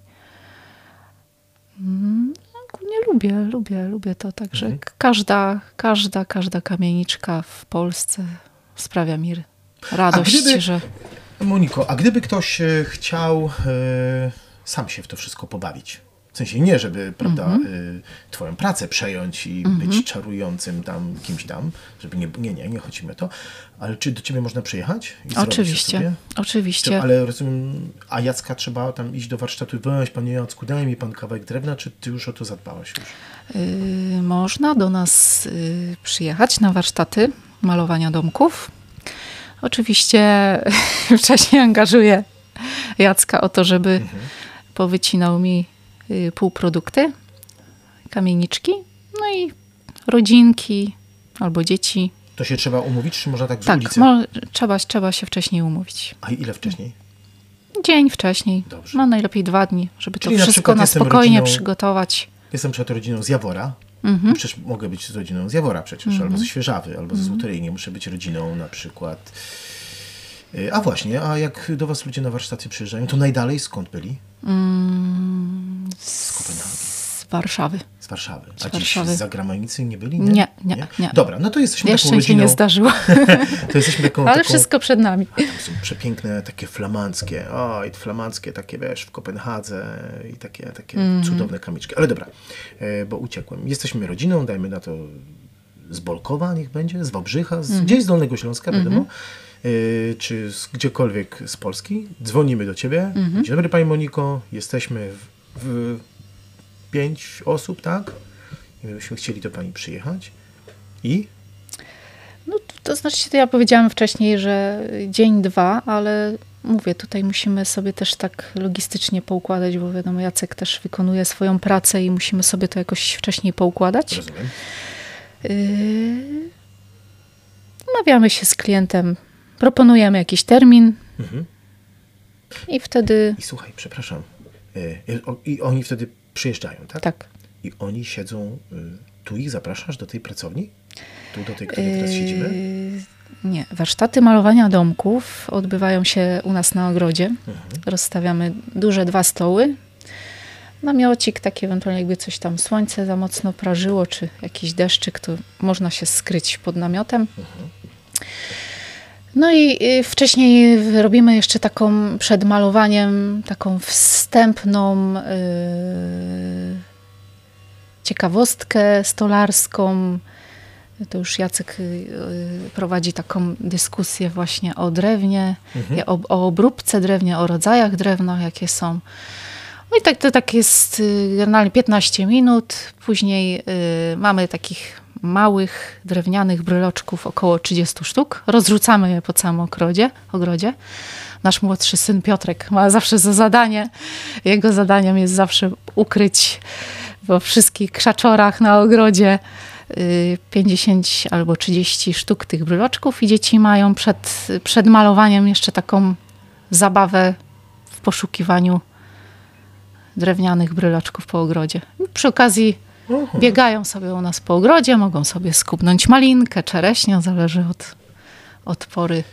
Nie lubię, lubię, lubię to. Także mhm. każda, każda, każda kamieniczka w Polsce sprawia mi radość, gdyby, że... Moniko, a gdyby ktoś e, chciał e, sam się w to wszystko pobawić, w sensie nie, żeby prawda, mm -hmm. twoją pracę przejąć i mm -hmm. być czarującym tam kimś tam, żeby nie, nie, nie, nie chodzi o to, ale czy do ciebie można przyjechać? Oczywiście, oczywiście. Ale rozumiem, a Jacka trzeba tam iść do warsztatu i weź, panie Jacku, daj mi pan kawałek drewna, czy ty już o to zadbałaś już? Yy, można do nas yy, przyjechać na warsztaty malowania domków. Oczywiście wcześniej angażuję Jacka o to, żeby mhm. powycinał mi Y, półprodukty, kamieniczki, no i rodzinki albo dzieci. To się trzeba umówić, czy można tak z tak, ulicy? Tak, trzeba, trzeba się wcześniej umówić. A ile wcześniej? Dzień wcześniej. Dobrze. No najlepiej dwa dni, żeby Czyli to wszystko na, na spokojnie rodziną, przygotować. Jestem przed rodziną z Jawora. Mhm. Przecież mogę być z rodziną z Jawora przecież, mhm. albo ze Świeżawy, albo ze mhm. Złotej. Nie muszę być rodziną na przykład... Y, a właśnie, a jak do was ludzie na warsztaty przyjeżdżają, to najdalej skąd byli? Mm, z Kopenhagi. Z Warszawy. Z Warszawy. A z Warszawy. z zagranicy nie byli? Nie? Nie, nie, nie, nie. Dobra, no to jesteśmy Jeszcze taką rodziną... się nie zdarzyło. to jesteśmy taką... Ale taką... wszystko przed nami. A tam są przepiękne, takie flamandzkie. O, i flamandzkie takie, wiesz, w Kopenhadze i takie, takie mm. cudowne kamiczki. Ale dobra, e, bo uciekłem. Jesteśmy rodziną, dajmy na to z Bolkowa niech będzie, z Wałbrzycha, z, mm. gdzieś z Dolnego Śląska, wiadomo. Mm -hmm Y, czy z, gdziekolwiek z Polski, dzwonimy do Ciebie. Mhm. Dzień dobry Pani Moniko, jesteśmy w, w pięć osób, tak? I byśmy chcieli do Pani przyjechać. I? No to, to znaczy, to ja powiedziałam wcześniej, że dzień, dwa, ale mówię, tutaj musimy sobie też tak logistycznie poukładać, bo wiadomo, Jacek też wykonuje swoją pracę i musimy sobie to jakoś wcześniej poukładać. Rozumiem. Yy, umawiamy się z klientem proponujemy jakiś termin mhm. i wtedy... I słuchaj, przepraszam, i oni wtedy przyjeżdżają, tak? Tak. I oni siedzą, y, tu ich zapraszasz do tej pracowni? Tu do tej, której teraz siedzimy? Yy, nie. Warsztaty malowania domków odbywają się u nas na ogrodzie. Mhm. Rozstawiamy duże dwa stoły. Namiocik taki, ewentualnie jakby coś tam słońce za mocno prażyło, czy jakiś deszczyk, to można się skryć pod namiotem. Mhm. No i wcześniej robimy jeszcze taką przed malowaniem, taką wstępną yy, ciekawostkę stolarską. To już Jacek yy, prowadzi taką dyskusję właśnie o drewnie, mhm. o, o obróbce drewnia, o rodzajach drewna, jakie są. No i tak to tak jest y, generalnie 15 minut. Później y, mamy takich małych drewnianych bryloczków, około 30 sztuk. Rozrzucamy je po całym ogrodzie. ogrodzie. Nasz młodszy syn Piotrek ma zawsze za zadanie, jego zadaniem jest zawsze ukryć we wszystkich krzaczorach na ogrodzie 50 albo 30 sztuk tych bryloczków i dzieci mają przed, przed malowaniem jeszcze taką zabawę w poszukiwaniu drewnianych bryloczków po ogrodzie. Przy okazji biegają sobie u nas po ogrodzie, mogą sobie skubnąć malinkę, czereśnię, zależy od, od pory.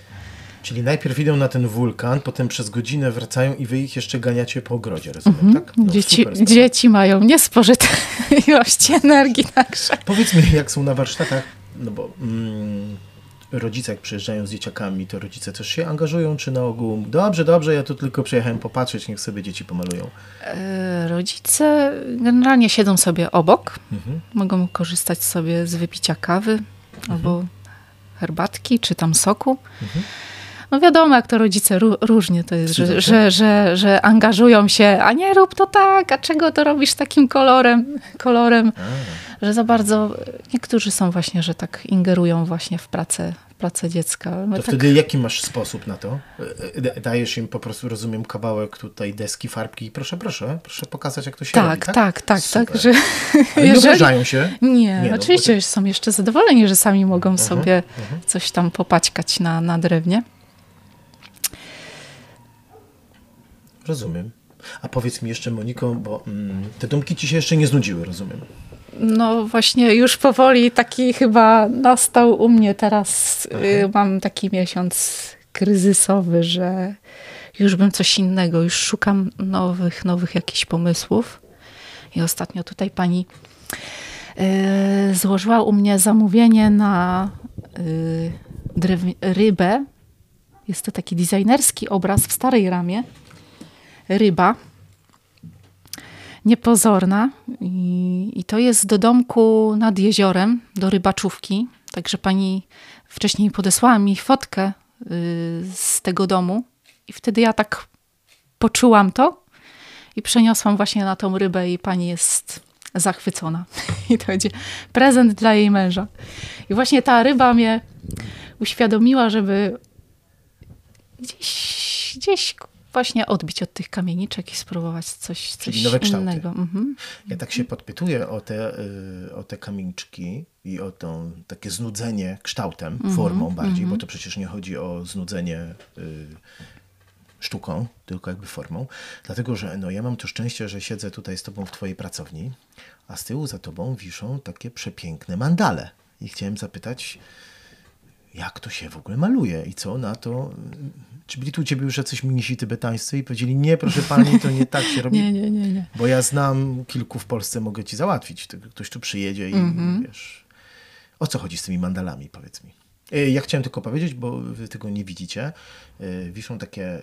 Czyli najpierw idą na ten wulkan, potem przez godzinę wracają i wy ich jeszcze ganiacie po ogrodzie, rozumiem, mhm. tak? No, dzieci, dzieci mają niespożyte ilości energii także. Powiedz mi, jak są na warsztatach, no bo... Mm, rodzice, jak przyjeżdżają z dzieciakami, to rodzice też się angażują, czy na ogół dobrze, dobrze, ja tu tylko przyjechałem popatrzeć, niech sobie dzieci pomalują? E, rodzice generalnie siedzą sobie obok, mhm. mogą korzystać sobie z wypicia kawy mhm. albo herbatki, czy tam soku. Mhm. No wiadomo, jak to rodzice różnie to jest, że, że, że, że, angażują się, a nie rób to tak, a czego to robisz takim kolorem, kolorem, że za bardzo, niektórzy są właśnie, że tak ingerują właśnie w pracę, pracę dziecka. My to tak... wtedy jaki masz sposób na to? E, dajesz im po prostu, rozumiem, kawałek tutaj deski, farbki i proszę, proszę, proszę pokazać, jak to się tak, robi, tak? Tak, tak, Super. tak. Że, Ale nie obrażają się? Nie, nie no, oczywiście no, są jeszcze zadowoleni, że sami mogą uh -huh, sobie uh -huh. coś tam popaćkać na, na drewnie. Rozumiem. A powiedz mi jeszcze, Moniko, bo mm, te domki ci się jeszcze nie znudziły, rozumiem. No właśnie, już powoli taki chyba nastał u mnie teraz. Y, mam taki miesiąc kryzysowy, że już bym coś innego, już szukam nowych, nowych jakichś pomysłów. I ostatnio tutaj pani y, złożyła u mnie zamówienie na y, rybę. Jest to taki designerski obraz w starej ramie ryba niepozorna I, i, to jest do domku nad jeziorem, do rybaczówki. Także pani wcześniej podesłała mi fotkę y, z tego domu i wtedy ja tak poczułam to i przeniosłam właśnie na tą rybę i pani jest zachwycona. I to będzie prezent dla jej męża. I właśnie ta ryba mnie uświadomiła, żeby gdzieś, gdzieś właśnie odbić od tych kamieniczek i spróbować coś, coś nowe innego. Mhm. Ja tak się podpytuję o te, y, o te kamieniczki i o to takie znudzenie kształtem, mhm. formą bardziej, bo mhm. to przecież nie chodzi o znudzenie y, sztuką, tylko jakby formą. Dlatego, że no, ja mam to szczęście, że siedzę tutaj z tobą w twojej pracowni, a z tyłu za tobą wiszą takie przepiękne mandale. I chciałem zapytać, jak to się w ogóle maluje i co na to czy byli tu u ciebie już jacyś mnisi tybetańscy i powiedzieli, nie proszę pani, to nie tak się robi? nie, nie, nie, nie. Bo ja znam kilku w Polsce, mogę ci załatwić. Ktoś tu przyjedzie i mm -hmm. wiesz... O co chodzi z tymi mandalami, powiedz mi? E, ja chciałem tylko powiedzieć, bo wy tego nie widzicie. E, wiszą takie e,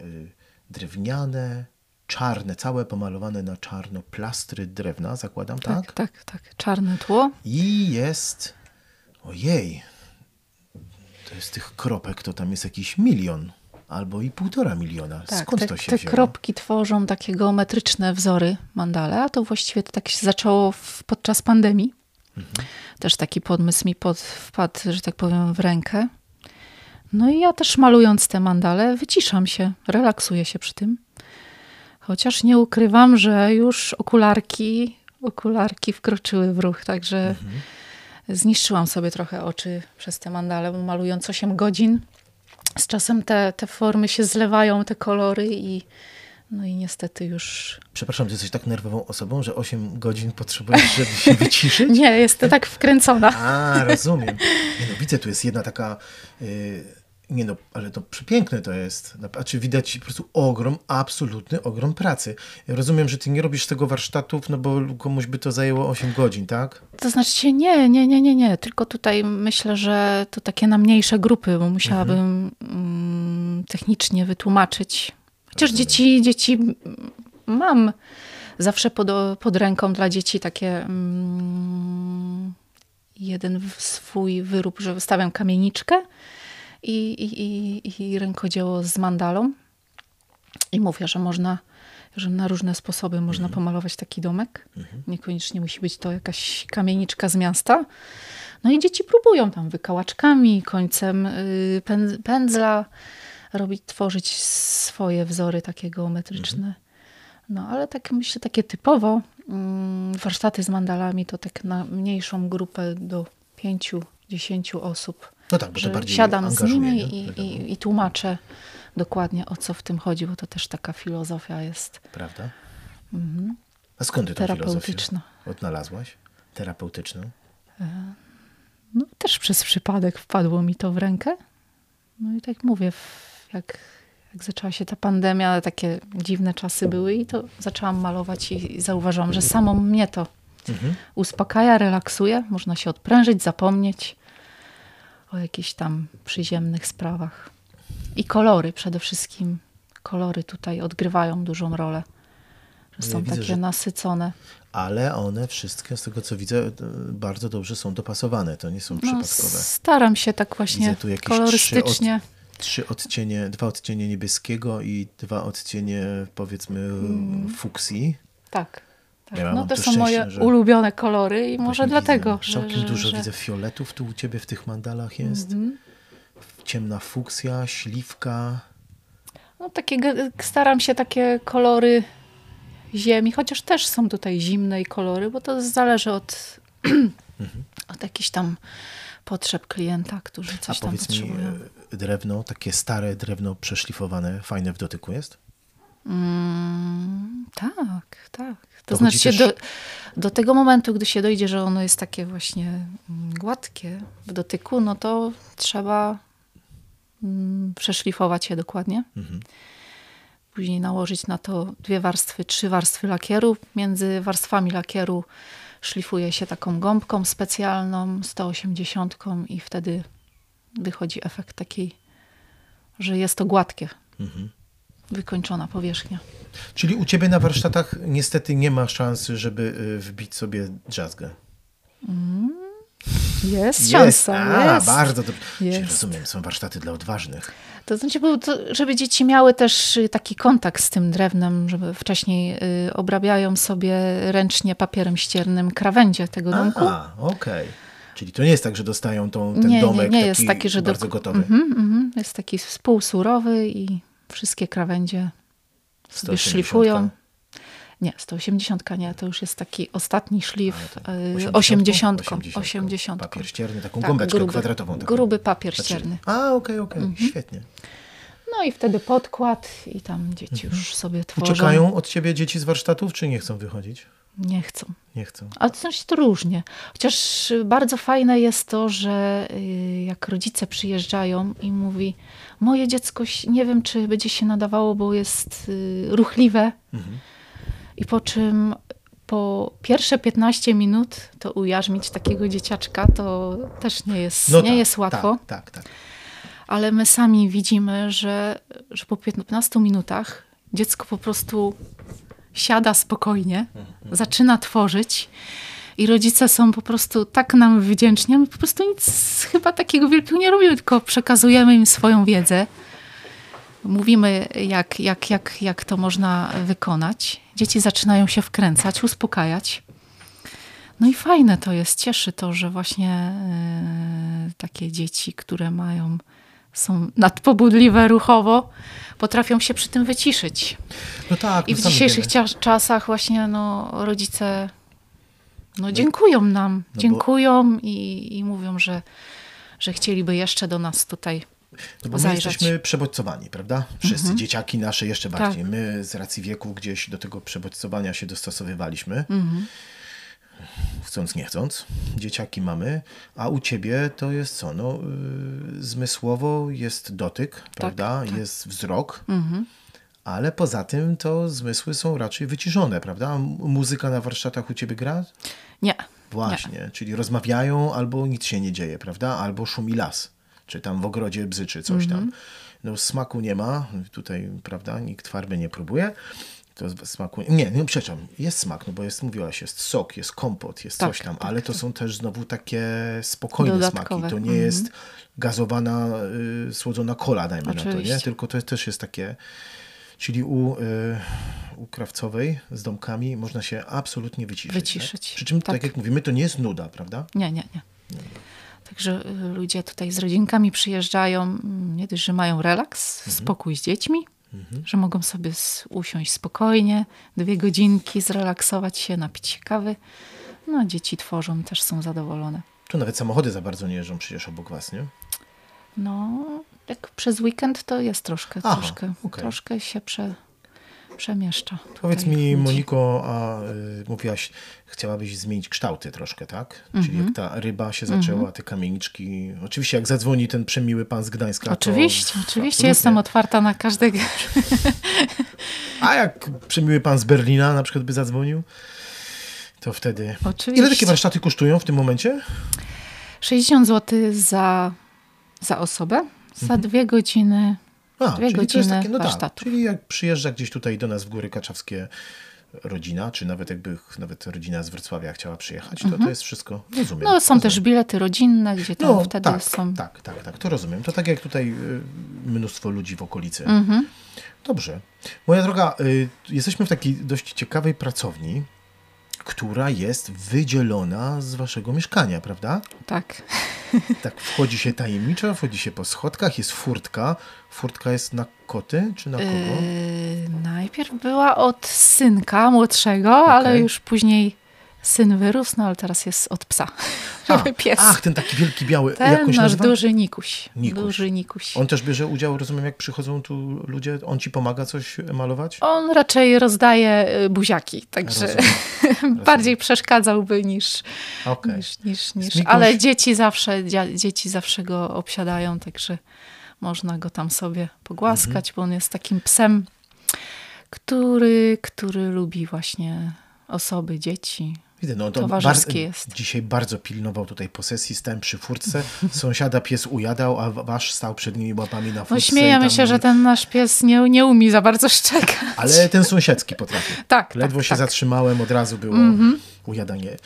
drewniane, czarne, całe pomalowane na czarno plastry drewna, zakładam, tak? Tak, tak, tak. Czarne tło. I jest... Ojej, to jest tych kropek, to tam jest jakiś milion albo i półtora miliona. Tak, Skąd te, to się Te wzięło? kropki tworzą takie geometryczne wzory mandale, a to właściwie to tak się zaczęło w, podczas pandemii. Mhm. Też taki podmysł mi pod, wpadł, że tak powiem, w rękę. No i ja też malując te mandale wyciszam się, relaksuję się przy tym. Chociaż nie ukrywam, że już okularki, okularki wkroczyły w ruch, także mhm. zniszczyłam sobie trochę oczy przez te mandale, malując 8 godzin z czasem te, te formy się zlewają, te kolory i no i niestety już... Przepraszam, ty jesteś tak nerwową osobą, że 8 godzin potrzebujesz, żeby się wyciszyć? Nie, jestem tak wkręcona. A, rozumiem. No, widzę, tu jest jedna taka... Yy nie no, ale to przepiękne to jest. Znaczy widać po prostu ogrom, absolutny ogrom pracy. Ja rozumiem, że ty nie robisz tego warsztatów, no bo komuś by to zajęło 8 godzin, tak? To znaczy nie, nie, nie, nie, nie. Tylko tutaj myślę, że to takie na mniejsze grupy, bo musiałabym mhm. mm, technicznie wytłumaczyć. Chociaż dzieci, dzieci mam zawsze pod, pod ręką dla dzieci takie mm, jeden swój wyrób, że wystawiam kamieniczkę i, i, i, rękodzieło z mandalą. I mówię, że można, że na różne sposoby można mhm. pomalować taki domek. Mhm. Niekoniecznie musi być to jakaś kamieniczka z miasta. No i dzieci próbują tam wykałaczkami, końcem y, pędzla robić, tworzyć swoje wzory takie geometryczne. Mhm. No ale tak myślę, takie typowo mm, warsztaty z mandalami to tak na mniejszą grupę do pięciu, dziesięciu osób. No tak, bo to bardziej siadam z nimi i, i, i tłumaczę dokładnie o co w tym chodzi, bo to też taka filozofia jest Prawda? A skąd ty tą filozofię terapeutyczna. odnalazłaś? Terapeutyczną? No, też przez przypadek wpadło mi to w rękę. No i tak mówię, jak, jak zaczęła się ta pandemia, takie dziwne czasy były i to zaczęłam malować i zauważyłam, że samo mnie to uspokaja, relaksuje. Można się odprężyć, zapomnieć o jakichś tam przyziemnych sprawach. I kolory przede wszystkim. Kolory tutaj odgrywają dużą rolę. Że Ja są widzę, takie że- nasycone. Ale one wszystkie, z tego co widzę, e, bardzo dobrze są dopasowane. To nie są No, przypadkowe. staram się tak właśnie Widzę tu jakieś kolorystycznie. Trzy odcienie, dwa odcienie niebieskiego i dwa odcienie, powiedzmy, Mm. fuksji. Tak. Tak. Ja no to są moje że- ulubione kolory i może dlatego, widzę. że, Całkiem że, dużo że... widzę fioletów tu u ciebie w tych mandalach jest. Mhm. Ciemna fuksja, śliwka. No, takie, staram się takie kolory ziemi, chociaż też są tutaj zimne i kolory, bo to zależy od, od jakichś tam potrzeb klienta, którzy A coś tam powiedz mi, potrzebują. e, drewno, takie stare drewno przeszlifowane, fajne w dotyku jest? Mm, tak, tak. To, znaczy też- do, do tego momentu, gdy się dojdzie, że ono jest takie właśnie mm, gładkie w dotyku, no to trzeba mm, przeszlifować je dokładnie. Mhm. Później nałożyć na to dwie warstwy, trzy warstwy lakieru. Między warstwami lakieru szlifuje się taką gąbką specjalną, 180 i wtedy wychodzi efekt taki, że jest to gładkie, Mhm. Wykończona powierzchnia. Czyli u ciebie na warsztatach niestety nie ma szansy, żeby y, wbić sobie drzazgę. Jest szansa, A, jest. bardzo dobrze. Czyli Jest. rozumiem, są warsztaty dla odważnych. To znaczy, żeby dzieci miały też y, taki kontakt z tym drewnem, żeby wcześniej y, obrabiają sobie ręcznie papierem ściernym krawędzie tego domku. A, okej. Czyli to nie jest tak, że dostają tą, ten nie, nie, domek nie taki, jest taki, że bardzo do... gotowy. Mhm, mhm. Jest taki współsurowy i wszystkie krawędzie sobie 180. szlifują. Nie, 180 nie, to już jest taki ostatni szlif. A, y, tak. 80. 80. 80. Papier ścierny, taką Tak, gąbeczkę gruby, kwadratową. Taką. Gruby papier Znaczy- ścierny. A, okej, okej, Mhm. świetnie. No i wtedy podkład i tam dzieci już sobie tworzą. Uciekają od ciebie dzieci z warsztatów, czy nie chcą wychodzić? Nie chcą. Nie chcą. Ale to znaczy to różnie. Chociaż bardzo fajne jest to, że y, jak rodzice przyjeżdżają i mówi, moje dziecko, nie wiem, czy będzie się nadawało, bo jest y, ruchliwe. Mhm. I po czym po pierwsze 15 minut to ujarzmić takiego dzieciaczka to też nie jest, nie tak, jest łatwo. Tak, tak, tak. Ale my sami widzimy, że, że po 15 minutach dziecko po prostu siada spokojnie, zaczyna tworzyć i rodzice są po prostu tak nam wdzięczni. My po prostu nic chyba takiego wielkiego nie robimy, tylko przekazujemy im swoją wiedzę. Mówimy, jak, jak, jak, jak to można wykonać. Dzieci zaczynają się wkręcać, uspokajać. No i fajne to jest, cieszy to, że właśnie e, takie dzieci, które mają, są nadpobudliwe ruchowo, potrafią się przy tym wyciszyć. No tak, I no w dzisiejszych wiemy. czasach właśnie no, rodzice no, dziękują nam, No bo- dziękują i, i mówią, że, że chcieliby jeszcze do nas tutaj No bo my zajrzeć. jesteśmy przebodźcowani, prawda? Wszyscy, Mhm. dzieciaki nasze jeszcze Tak. bardziej. My z racji wieku gdzieś do tego przebodźcowania się dostosowywaliśmy. Mhm. Chcąc, nie chcąc. Dzieciaki mamy, a u ciebie to jest co? No, yy, zmysłowo jest dotyk, prawda? tak. Jest wzrok, Mhm. Ale poza tym to zmysły są raczej wyciszone, prawda? Muzyka na warsztatach u ciebie gra? Nie, Właśnie, czyli rozmawiają albo nic się nie dzieje, prawda? Albo szumi las, czy tam w ogrodzie bzyczy coś Mhm. tam. No smaku nie ma, tutaj, prawda, nikt farby nie próbuje. To smaku, nie, nie, przepraszam, jest smak, no bo jest, mówiłaś, jest sok, jest kompot, jest Tak, coś tam, tak, ale to są też znowu takie spokojne Dodatkowe, smaki. To nie mhm. jest gazowana, y, słodzona kola, dajmy na to, nie? Oczywiście. Tylko to też jest takie, czyli u, y, u krawcowej z domkami można się absolutnie wyciszyć. Wyciszyć, Tak? Przy czym, tak. tak. jak mówimy, to nie jest nuda, prawda? nie, nie, nie. Także y, ludzie tutaj z rodzinkami przyjeżdżają, mm, nie dość, że mają relaks, Mhm. spokój z dziećmi, że mogą sobie usiąść spokojnie, dwie godzinki, zrelaksować się, napić się kawy. No, dzieci tworzą, też są zadowolone. Tu nawet samochody za bardzo nie jeżdżą przecież obok was, nie? No, jak przez weekend to jest troszkę, Aha, troszkę, okej. troszkę się prze, przemieszcza. Powiedz mi. Moniko, a y, mówiłaś, chciałabyś zmienić kształty troszkę, tak? Czyli Mhm. jak ta ryba się zaczęła, te kamieniczki. Oczywiście jak zadzwoni ten przemiły pan z Gdańska, Oczywiście, to... oczywiście absolutnie. jestem otwarta na każdego. A jak przemiły pan z Berlina na przykład by zadzwonił, to wtedy... Oczywiście. Ile takie warsztaty kosztują w tym momencie? 60 zł za, za osobę, za dwie godziny. A, Dwie czyli to jest godziny takie, no tak, warsztatów. czyli jak przyjeżdża gdzieś tutaj do nas w Góry Kaczawskie rodzina, czy nawet jakby nawet rodzina z Wrocławia chciała przyjechać, to to jest wszystko, rozumiem. No są rozumiem. też bilety rodzinne, gdzie tam No, wtedy tak, są. tak, tak, tak, to rozumiem. To tak jak tutaj y, mnóstwo ludzi w okolicy. Mhm. Dobrze. Moja droga, y, jesteśmy w takiej dość ciekawej pracowni, która jest wydzielona z waszego mieszkania, prawda? Tak. Tak, wchodzi się tajemniczo, wchodzi się po schodkach, jest furtka. Furtka jest na koty, czy na kogo? Yy, najpierw była od synka młodszego, ale Okej. już później syn wyrósł, no ale teraz jest od psa. A, Pies. Ach, ten taki wielki biały. Ten jak on nasz nazywa? duży Nikuś. Nikuś. Duży Nikuś. On też bierze udział, rozumiem, jak przychodzą tu ludzie, on ci pomaga coś malować? On raczej rozdaje y, buziaki, także Rozumiem. bardziej przeszkadzałby niż, Okej. niż, niż, niż. Ale dzieci zawsze, dzieci zawsze go obsiadają, także można go tam sobie pogłaskać, Mhm. bo on jest takim psem, który, który lubi właśnie osoby, dzieci. Widzę, no to Towarzyski bar- jest. Dzisiaj bardzo pilnował tutaj posesji, stałem przy furtce, sąsiada pies ujadał, a wasz stał przed nimi łapami na furtce. No śmiejemy się, że ten nasz pies nie, nie umie za bardzo szczekać. Ale ten sąsiedzki potrafi. Tak, Ledwo tak, się tak. zatrzymałem, od razu było ujadanie.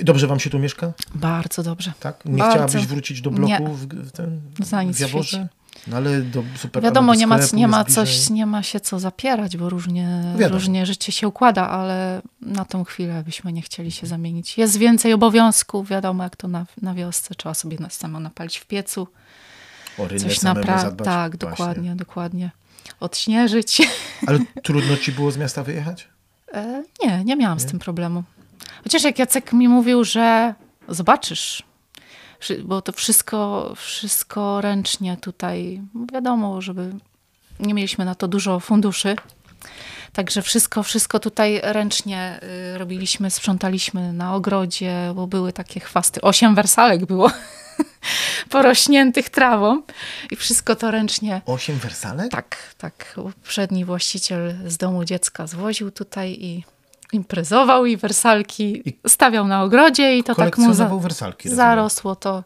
Dobrze wam się tu mieszka? Bardzo dobrze. Tak? Nie Bardzo. chciałabyś wrócić do bloku Nie. w, w ten Za nic w Jaworze? świecie. No ale do super Wiadomo, nie ma, nie ma bliżej. coś, nie ma się co zapierać, bo różnie, Wiadomo. różnie życie się układa, ale na tą chwilę byśmy nie chcieli się zamienić. Jest więcej obowiązków, wiadomo jak to na, na wiosce, trzeba sobie na samo napalić w piecu, O coś naprawdę, tak, Właśnie. dokładnie, dokładnie. Odśnieżyć. Ale trudno ci było z miasta wyjechać? E, nie, nie miałam z tym problemu. Chociaż jak Jacek mi mówił, że zobaczysz, bo to wszystko, wszystko ręcznie tutaj, wiadomo, żeby nie mieliśmy na to dużo funduszy. Także wszystko, wszystko tutaj ręcznie y, robiliśmy, sprzątaliśmy na ogrodzie, bo były takie chwasty. Osiem wersalek było porośniętych trawą i wszystko to ręcznie Osiem wersalek? tak, tak. Poprzedni właściciel z domu dziecka zwoził tutaj i imprezował i wersalki I- stawiał na ogrodzie i to tak mu za, wersalki. zarosło to.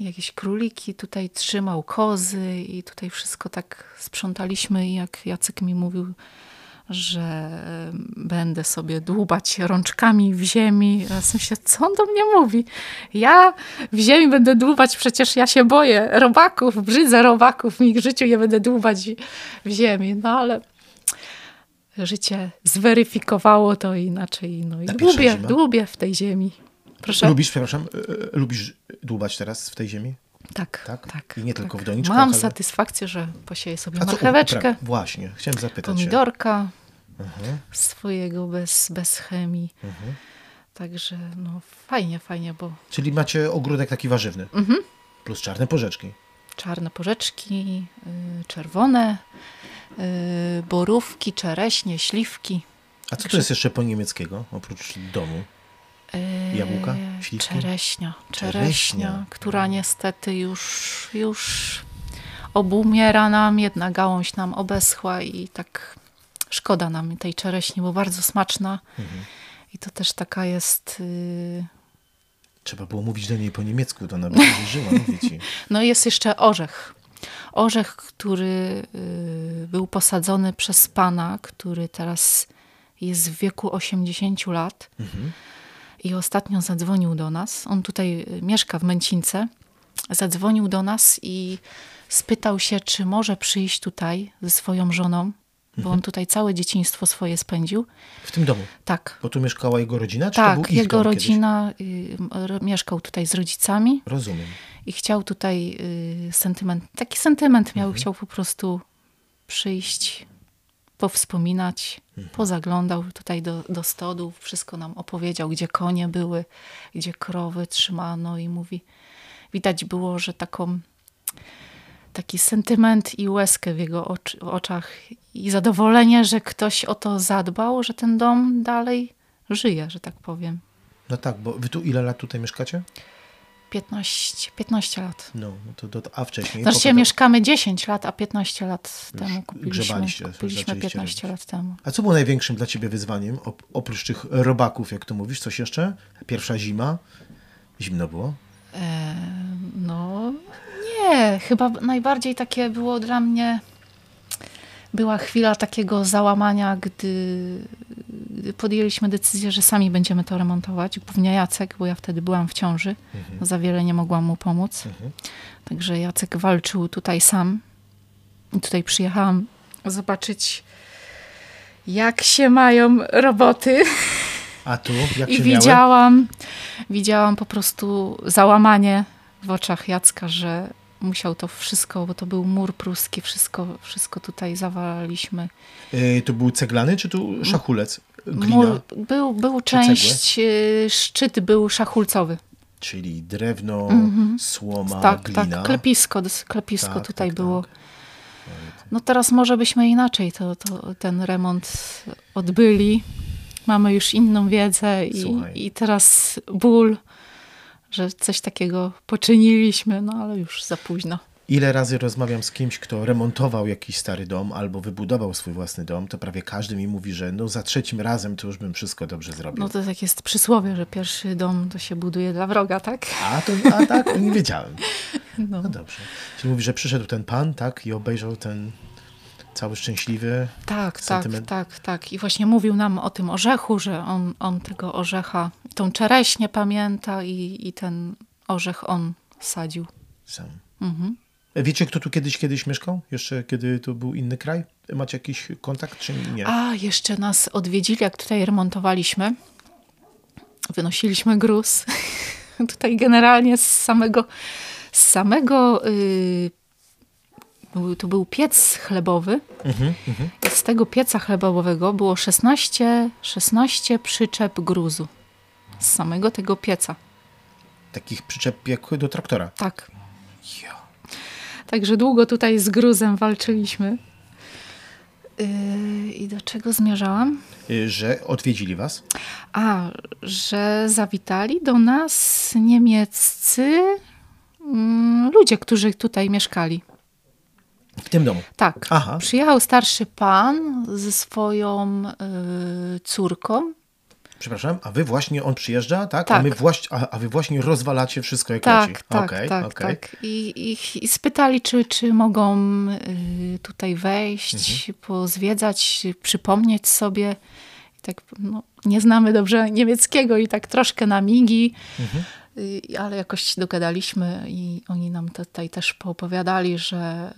Jakieś króliki tutaj trzymał, kozy i tutaj wszystko tak sprzątaliśmy i jak Jacek mi mówił, że będę sobie dłubać rączkami w ziemi. Ja myślę, co on do mnie mówi? Ja w ziemi będę dłubać, przecież ja się boję robaków, brzydzę robaków, w ich życiu nie będę dłubać w ziemi. No ale życie zweryfikowało to inaczej. No i dłubię, dłubię w tej ziemi. Proszę? Lubisz, przepraszam, e, e, lubisz dłubać teraz w tej ziemi? Tak, Tak? tak. I nie tylko tak. w doniczkach, Mam ale- satysfakcję, że posieję sobie A co marcheweczkę, upra- Właśnie, chciałem zapytać pomidorka Mhm. swojego bez, bez chemii. Także no fajnie, fajnie, bo Czyli macie ogródek taki warzywny. Mhm. Plus czarne porzeczki. czarne porzeczki, y, czerwone, borówki, czereśnie, śliwki. A co to jest jeszcze po niemieckiego, oprócz domu? y, Jabłka? Śliwki? Czereśnia, Czereśnia. czereśnia, która niestety już, już obumiera nam, jedna gałąź nam obeschła i tak szkoda nam tej czereśni, bo bardzo smaczna. Mhm. I to też taka jest... y, Trzeba było mówić do niej po niemiecku, to ona by nie żyła, mówię ci. No i jest jeszcze orzech. Orzech, który y, był posadzony przez pana, który teraz jest w wieku 80 lat Mhm. i ostatnio zadzwonił do nas. On tutaj y, mieszka w Męcince. Zadzwonił do nas i spytał się, czy może przyjść tutaj ze swoją żoną, bo Mhm. on tutaj całe dzieciństwo swoje spędził. W tym domu. Tak, Bo tu mieszkała jego rodzina, czy tak, jego kiedyś? rodzina r- mieszkał tutaj z rodzicami. Rozumiem. I chciał tutaj y, sentyment, taki sentyment miał, Mhm. chciał po prostu przyjść powspominać. Pozaglądał tutaj do, do stodów, wszystko nam opowiedział, gdzie konie były, gdzie krowy trzymano i mówi, widać było, że taką taki sentyment i łezkę w jego oczy, oczach i zadowolenie, że ktoś o to zadbał, że ten dom dalej żyje, że tak powiem. No tak, bo wy tu ile lat tutaj mieszkacie? 15, 15 lat. No, no to, to, a wcześniej? Znaczy potem- mieszkamy 10 lat, a 15 lat temu kupiliśmy. Kupiliśmy zaczęliście 15 lat temu. A co było największym dla ciebie wyzwaniem, op- oprócz tych robaków, jak to mówisz, coś jeszcze? Pierwsza zima? Zimno było? E, no nie, chyba najbardziej takie było dla mnie. Była chwila takiego załamania, gdy, gdy podjęliśmy decyzję, że sami będziemy to remontować. Głównie Jacek, bo ja wtedy byłam w ciąży. Za wiele nie mogłam mu pomóc. Także Jacek walczył tutaj sam. I tutaj przyjechałam zobaczyć, jak się mają roboty. A tu, jak I się miały? widziałam, widziałam po prostu załamanie w oczach Jacka, że musiał to wszystko, bo to był mur pruski, wszystko, wszystko tutaj zawaliliśmy. Y, to był ceglany, czy tu szachulec? Glina, Mur, był, był część, y, szczyt był szachulcowy. czyli drewno, słoma, tak, glina. tak, klepisko, klepisko Tak, tutaj tak, było. tak. No teraz może byśmy inaczej to, to, ten remont odbyli. Mamy już inną wiedzę i, i teraz ból, że coś takiego poczyniliśmy, no ale już za późno. Ile razy rozmawiam z kimś, kto remontował jakiś stary dom albo wybudował swój własny dom, to prawie każdy mi mówi, że no za trzecim razem to już bym wszystko dobrze zrobił. No to tak jest przysłowie, że pierwszy dom to się buduje dla wroga, tak? A, to, a tak, nie wiedziałem. No. No dobrze. Czyli mówi, że przyszedł ten pan, tak, i obejrzał ten cały szczęśliwy. Tak, Sentyment. tak, tak, tak. I właśnie mówił nam o tym orzechu, że on, on tego orzecha, tą czereśnię pamięta i, i ten orzech on sadził. Sam. Mhm. Wiecie, kto tu kiedyś kiedyś mieszkał? Jeszcze kiedy to był inny kraj? Macie jakiś kontakt, czy nie? A, jeszcze nas odwiedzili, jak tutaj remontowaliśmy. Wynosiliśmy gruz. tutaj generalnie z samego, z samego y, to był piec chlebowy. Mhm. I z tego pieca chlebowego było 16, 16 przyczep gruzu. Z samego tego pieca. Takich przyczep jak do traktora. Tak. Jo. Także długo tutaj z gruzem walczyliśmy. Yy, I do czego zmierzałam? Y, Że odwiedzili was? A, że zawitali do nas niemieccy mm, ludzie, którzy tutaj mieszkali. W tym domu. Tak. Aha. Przyjechał starszy pan ze swoją y, córką. Przepraszam, a wy właśnie, on przyjeżdża, tak? A, Tak. my właśnie, a, a wy właśnie rozwalacie wszystko jak Tak, leci. tak, Okej, tak, okej. tak. I, i, I spytali, czy, czy mogą y, tutaj wejść, pozwiedzać, przypomnieć sobie. I tak, no, nie znamy dobrze niemieckiego i tak troszkę na migi, y, ale jakoś dogadaliśmy i oni nam tutaj też poopowiadali, że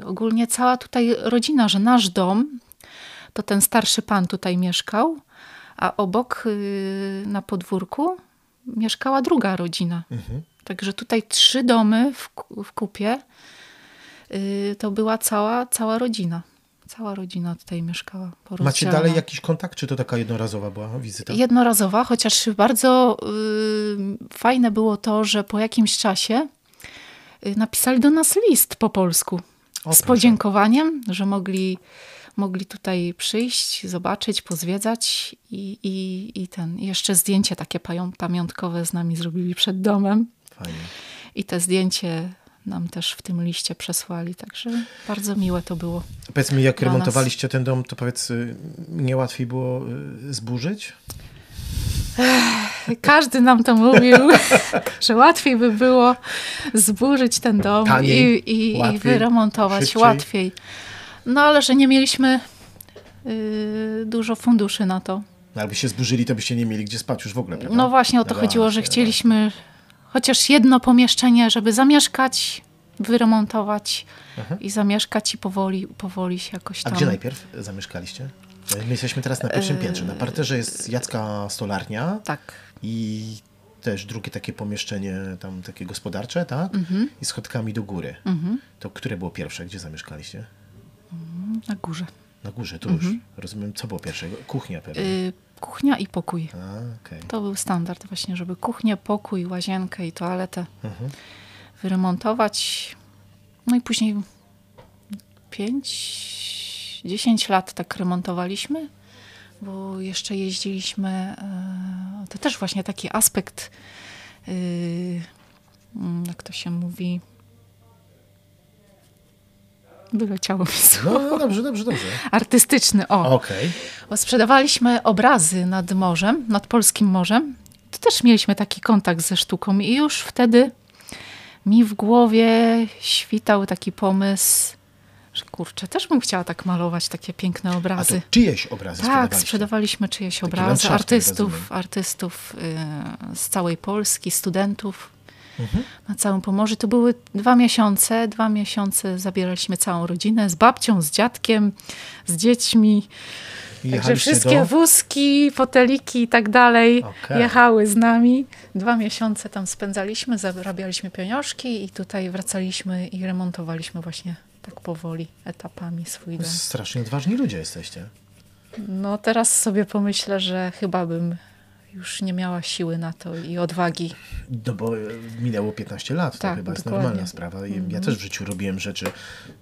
y, ogólnie cała tutaj rodzina, że nasz dom, to ten starszy pan tutaj mieszkał, a obok y, na podwórku mieszkała druga rodzina. Mhm. Także tutaj trzy domy w, w kupie y, to była cała, cała rodzina. Cała rodzina tutaj mieszkała. Macie dalej jakiś kontakt, czy to taka jednorazowa była wizyta? Jednorazowa, chociaż bardzo y, fajne było to, że po jakimś czasie y, napisali do nas list po polsku O, z podziękowaniem, że mogli, mogli tutaj przyjść, zobaczyć, pozwiedzać i, i, i ten, jeszcze zdjęcie takie pamiątkowe z nami zrobili przed domem. Fajnie. I te zdjęcie nam też w tym liście przesłali, także bardzo miłe to było. Powiedz mi, jak Dla nas. remontowaliście ten dom, to powiedz, y, nie łatwiej było y, zburzyć? Każdy nam to mówił, że łatwiej by było zburzyć ten dom Taniej, i, i, i łatwiej, wyremontować szybciej. łatwiej. No ale że nie mieliśmy y, dużo funduszy na to. No, jakby się zburzyli, to byście nie mieli gdzie spać już w ogóle, prawda? No właśnie o to No chodziło, że właśnie, chcieliśmy chociaż jedno pomieszczenie, żeby zamieszkać, wyremontować i zamieszkać i powoli, powoli się jakoś A tam... gdzie najpierw zamieszkaliście? My jesteśmy teraz na pierwszym E, piętrze. Na parterze jest Jacka stolarnia Tak. i też drugie takie pomieszczenie tam takie gospodarcze, tak? Mhm. I schodkami do góry. To które było pierwsze? Gdzie zamieszkaliście? Na górze. Na górze, tu już. Rozumiem, co było pierwszego? Kuchnia pewnie. Y, kuchnia i pokój. A, okej. To był standard właśnie, żeby kuchnię, pokój, łazienkę i toaletę Mhm. wyremontować. No i później 5, 10 lat tak remontowaliśmy, bo jeszcze jeździliśmy. e, To też właśnie taki aspekt, y, jak to się mówi. Wyleciało mi słowo. No, no dobrze, dobrze, dobrze. Artystyczny, o. Okej. Bo sprzedawaliśmy obrazy nad morzem, nad polskim morzem. To też mieliśmy taki kontakt ze sztuką i już wtedy mi w głowie świtał taki pomysł, że kurczę, też bym chciała tak malować takie piękne A to obrazy. czyjeś obrazy Tak, sprzedawaliśmy czyjeś obrazy, artystów, artystów y, z całej Polski, studentów Mhm. na całym Pomorzu. To były dwa miesiące, dwa miesiące zabieraliśmy całą rodzinę z babcią, z dziadkiem, z dziećmi. Także wszystkie do... wózki, foteliki i tak dalej Okej. jechały z nami. Dwa miesiące tam spędzaliśmy, zarabialiśmy pieniążki i tutaj wracaliśmy i remontowaliśmy właśnie tak powoli, etapami swój dom. Strasznie odważni ludzie jesteście. No teraz sobie pomyślę, że chyba bym już nie miała siły na to i odwagi. No bo e, minęło 15 lat, to Tak, chyba jest dokładnie. normalna sprawa. Ja też w życiu robiłem rzeczy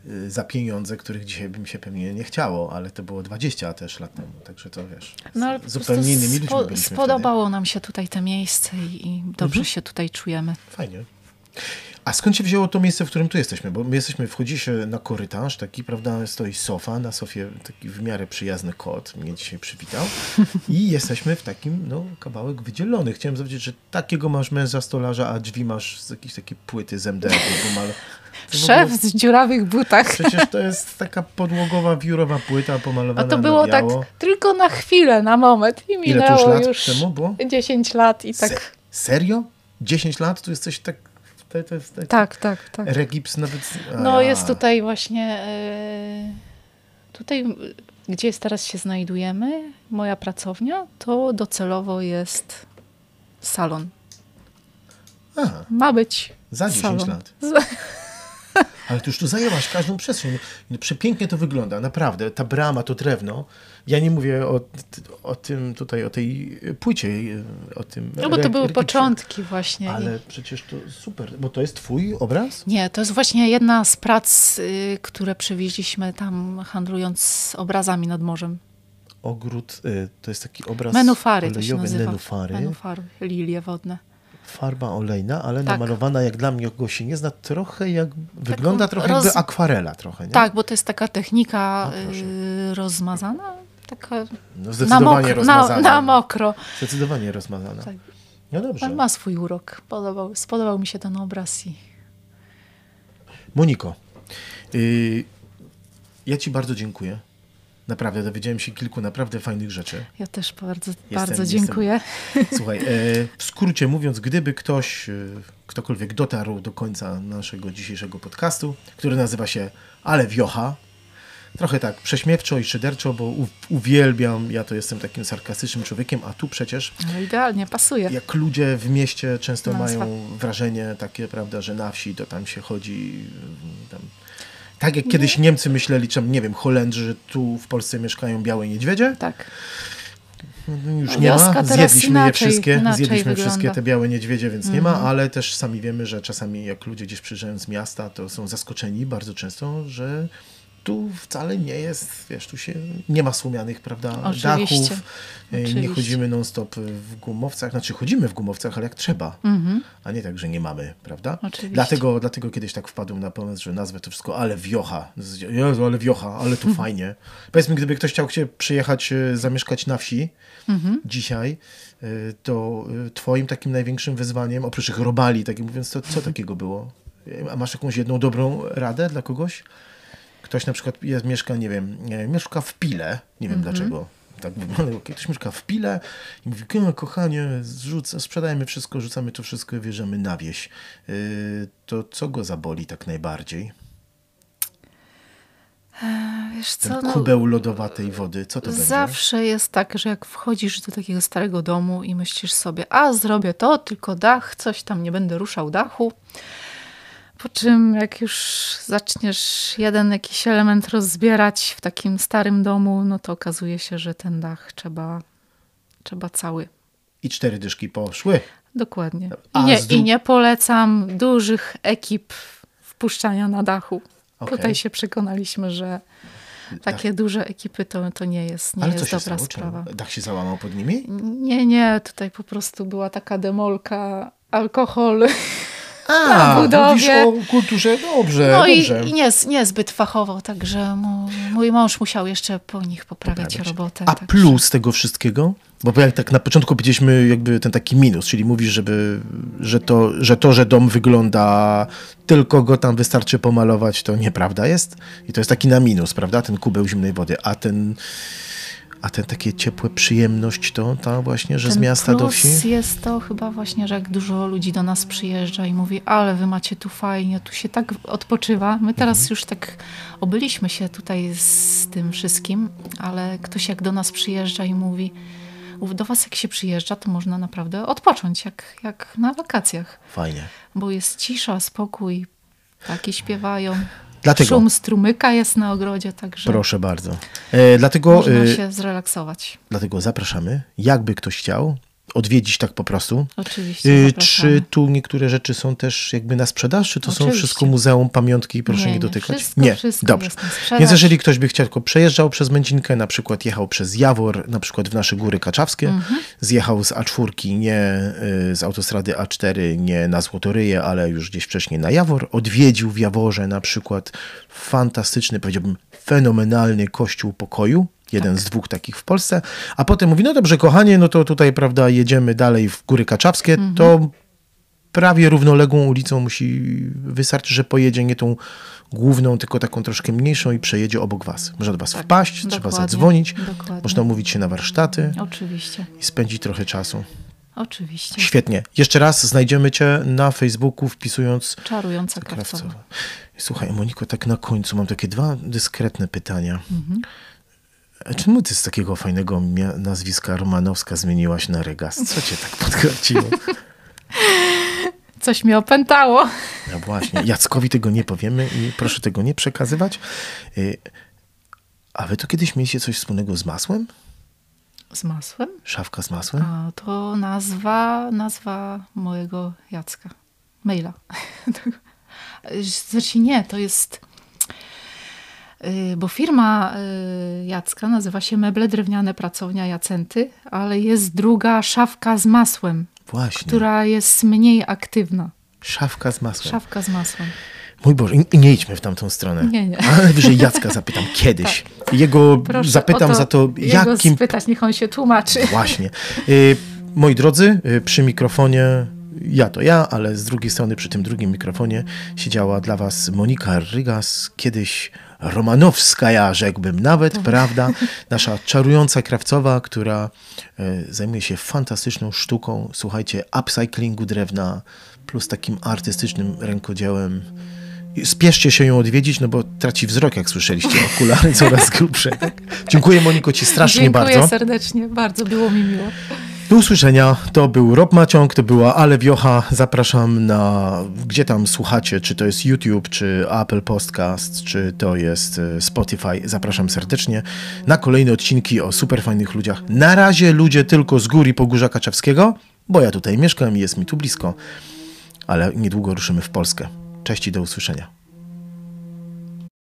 y, za pieniądze, których dzisiaj bym się pewnie nie chciało, ale to było 20 też lat temu, także to wiesz, No, zupełnie innymi ludźmi byliśmy Spodobało nam się tutaj te miejsce i, i dobrze Mhm. się tutaj czujemy. wtedy. Fajnie. A skąd się wzięło to miejsce, w którym tu jesteśmy? Bo my jesteśmy, wchodzi się na korytarz, taki, prawda, stoi sofa, na sofie taki w miarę przyjazny kot mnie dzisiaj przywitał i jesteśmy w takim, no, kawałek wydzielony. Chciałem powiedzieć, że takiego masz męża stolarza, a drzwi masz z jakiejś takiej płyty z MDF, w Szef z dziurawych butach. Przecież to jest taka podłogowa, wiórowa płyta A pomalowana to było tak tylko na chwilę, na moment i Ile minęło to już lat już temu było? 10 lat i Se- tak. serio? 10 lat? Tu jesteś tak... To, to jest taki Tak, tak, tak. Regips nawet... a No jest tutaj właśnie, e, tutaj gdzie jest teraz się znajdujemy, moja pracownia, to docelowo jest salon. Aha, Ma być za 10 salon. lat. Ale ty już tu zajęłaś każdą przestrzeń. No, Przepięknie to wygląda, naprawdę. Ta brama, to drewno. Ja nie mówię o, o tym tutaj, o tej płycie, o tym No bo to były początki właśnie. Ale przecież to super, bo to jest twój obraz? Nie, to jest właśnie jedna z prac, y, które przywieźliśmy tam handlując obrazami nad morzem. Ogród, y, to jest taki obraz Menufary to się olejowy, nazywa. Menufary, lilie wodne. Farba olejna, ale Tak. namalowana jak dla mnie, kogo się nie zna, trochę jak, wygląda trochę roz- jakby akwarela trochę, nie? Tak, bo to jest taka technika O, proszę. y, rozmazana, taka No na zdecydowanie mokro, na, rozmazana. na mokro. Zdecydowanie rozmazana. Tak. No dobrze. Ma swój urok. Podobał, spodobał mi się ten obraz i Moniko, y, ja ci bardzo dziękuję. Naprawdę, dowiedziałem się kilku naprawdę fajnych rzeczy. ja też bardzo, Jestem- bardzo jestem- dziękuję. Słuchaj, e, w skrócie mówiąc, gdyby ktoś, e, ktokolwiek dotarł do końca naszego dzisiejszego podcastu, który nazywa się Ale Wiocha, trochę tak prześmiewczo i szyderczo, bo uwielbiam, ja to jestem takim sarkastycznym człowiekiem, a tu przecież No idealnie, pasuje. jak ludzie w mieście często Nazwa. mają wrażenie takie, prawda, że na wsi to tam się chodzi tam, tak jak kiedyś Niemcy myśleli, czy nie wiem, Holendrzy, że tu w Polsce mieszkają białe niedźwiedzie, Tak. no, już nie ma. Zjedliśmy je inaczej- wszystkie, inaczej zjedliśmy wygląda. wszystkie te białe niedźwiedzie, więc nie ma, Mhm. ale też sami wiemy, że czasami jak ludzie gdzieś przyjeżdżają z miasta, to są zaskoczeni bardzo często, że tu wcale nie jest, wiesz, tu się nie ma słomianych, prawda, Oczywiście. dachów, nie Oczywiście. chodzimy non-stop w gumowcach, znaczy chodzimy w gumowcach, ale jak trzeba, Mhm. a nie tak, że nie mamy, prawda? Oczywiście. Dlatego, dlatego kiedyś tak wpadłem na pomysł, że nazwę to wszystko Ale Wiocha. Jezu, ale Wiocha, ale tu fajnie. Powiedz mi, gdyby ktoś chciał się przyjechać, e, zamieszkać na wsi Mhm. dzisiaj, e, to e, twoim takim największym wyzwaniem, oprócz ich robali, tak mówiąc, to co takiego było? E, A masz jakąś jedną dobrą radę dla kogoś? Ktoś na przykład jest, mieszka, nie wiem, mieszka w Pile, nie wiem dlaczego. Tak wygląda, ktoś mieszka w Pile i mówi, "Ko- kochanie, zrzuc, sprzedajmy wszystko, rzucamy to wszystko i wjeżdżamy na wieś. Yy, to co go zaboli tak najbardziej? Wiesz Ten co, no, kubeł lodowatej wody, co to będzie? zawsze jest tak, że jak wchodzisz do takiego starego domu i myślisz sobie, a zrobię to, tylko dach, coś tam, nie będę ruszał dachu. Po czym jak już zaczniesz jeden jakiś element rozbierać w takim starym domu, no to okazuje się, że ten dach trzeba, trzeba cały. I cztery dyszki poszły. Dokładnie. I nie. I nie polecam dużych ekip wpuszczania na dachu. Okay. Tutaj się przekonaliśmy, że takie Dach. duże ekipy to, to nie jest, nie Ale jest dobra stało? sprawa. Czemu? Dach się załamał pod nimi? Nie, nie. Tutaj po prostu była taka demolka, alkohol. A, na budowie. o kulturze, dobrze, no dobrze. i nie, niezbyt fachowo, także mój mąż musiał jeszcze po nich poprawiać Poprawiać. robotę. A także. plus tego wszystkiego? Bo jak tak na początku powiedzieliśmy jakby ten taki minus, czyli mówisz, żeby, że, to, że to, że dom wygląda, tylko go tam wystarczy pomalować, to nieprawda jest. I to jest taki na minus, prawda? Ten kubeł zimnej wody. A ten a te takie ciepłe przyjemność to ta właśnie, że Ten z miasta do wsi? jest to chyba właśnie, że jak dużo ludzi do nas przyjeżdża i mówi, ale wy macie tu fajnie, tu się tak odpoczywa. My teraz mhm. już tak obyliśmy się tutaj z tym wszystkim, ale ktoś jak do nas przyjeżdża i mówi, do was jak się przyjeżdża, to można naprawdę odpocząć, jak, jak na wakacjach. Fajnie. Bo jest cisza, spokój, ptaki śpiewają. Dlatego, Szum strumyka jest na ogrodzie, także. Proszę bardzo. E, dlatego, można e, się zrelaksować. Dlatego zapraszamy. Jakby ktoś chciał, odwiedzić tak po prostu. Oczywiście. Y, czy tu niektóre rzeczy są też jakby na sprzedaż, czy to Oczywiście. są wszystko muzeum, pamiątki i proszę nie, nie dotykać? Wszystko, nie, wszystko dobrze. Więc jeżeli ktoś by chciał tylko przejeżdżał przez Mędzinkę, na przykład jechał przez Jawor, na przykład w nasze góry kaczawskie, mhm. zjechał z A4, nie y, z autostrady A4, nie na Złotoryje, ale już gdzieś wcześniej na Jawor, odwiedził w Jaworze na przykład fantastyczny, powiedziałbym fenomenalny kościół pokoju, jeden tak. z dwóch takich w Polsce, a potem mówi, no dobrze kochanie, no to tutaj, prawda, jedziemy dalej w Góry Kaczawskie, mhm. to prawie równoległą ulicą musi, wystarczy, że pojedzie nie tą główną, tylko taką troszkę mniejszą i przejedzie obok was. Można do was tak, wpaść, dokładnie, trzeba zadzwonić, dokładnie. można mówić się na warsztaty. Oczywiście. I spędzić trochę czasu. Oczywiście. Świetnie. Jeszcze raz znajdziemy cię na Facebooku wpisując... Czarująca Krawcowa. Słuchaj, Moniko, tak na końcu mam takie dwa dyskretne pytania. Mhm. Czemu ty z takiego fajnego nazwiska Romanowska zmieniłaś na Regas? Co cię tak podkręciło? Coś mnie opętało. No właśnie. Jackowi tego nie powiemy i proszę tego nie przekazywać. Y, a wy to kiedyś mieliście coś wspólnego z masłem? Z masłem? Szafka z masłem? A, to nazwa, nazwa mojego Jacka. Maila. Zresztą nie, to jest bo firma y, Jacka nazywa się Meble Drewniane Pracownia Jacenty, ale jest druga szafka z masłem, Właśnie. która jest mniej aktywna. Szafka z masłem. Szafka z masłem. Mój Boże, i nie idźmy w tamtą stronę. Nie, nie. Ale wyżej Jacka zapytam kiedyś. Tak. Jego Proszę zapytam to, za to, jego jakim... spytać, niech on się tłumaczy. Właśnie. Y, moi drodzy, przy mikrofonie ja to ja, ale z drugiej strony przy tym drugim mikrofonie siedziała dla was Monika Rygas, kiedyś romanowska, ja rzekłbym nawet, tak. prawda? Nasza czarująca krawcowa, która e, zajmuje się fantastyczną sztuką, słuchajcie, upcyclingu drewna, plus takim artystycznym rękodziełem. Spieszcie się ją odwiedzić, no bo traci wzrok, jak słyszeliście, okulary coraz grubsze. Tak? Dziękuję Moniko Ci strasznie Dziękuję bardzo. Dziękuję serdecznie, bardzo było mi miło. Do usłyszenia. To był Rob Maciąg, to była Ale Wiocha. Zapraszam na, gdzie tam słuchacie, czy to jest YouTube, czy Apple Podcast, czy to jest e, Spotify. Zapraszam serdecznie na kolejne odcinki o super fajnych ludziach. Na razie ludzie tylko z góry Pogórza Kaczawskiego, bo ja tutaj mieszkam i jest mi tu blisko, ale niedługo ruszymy w Polskę. Cześć i do usłyszenia.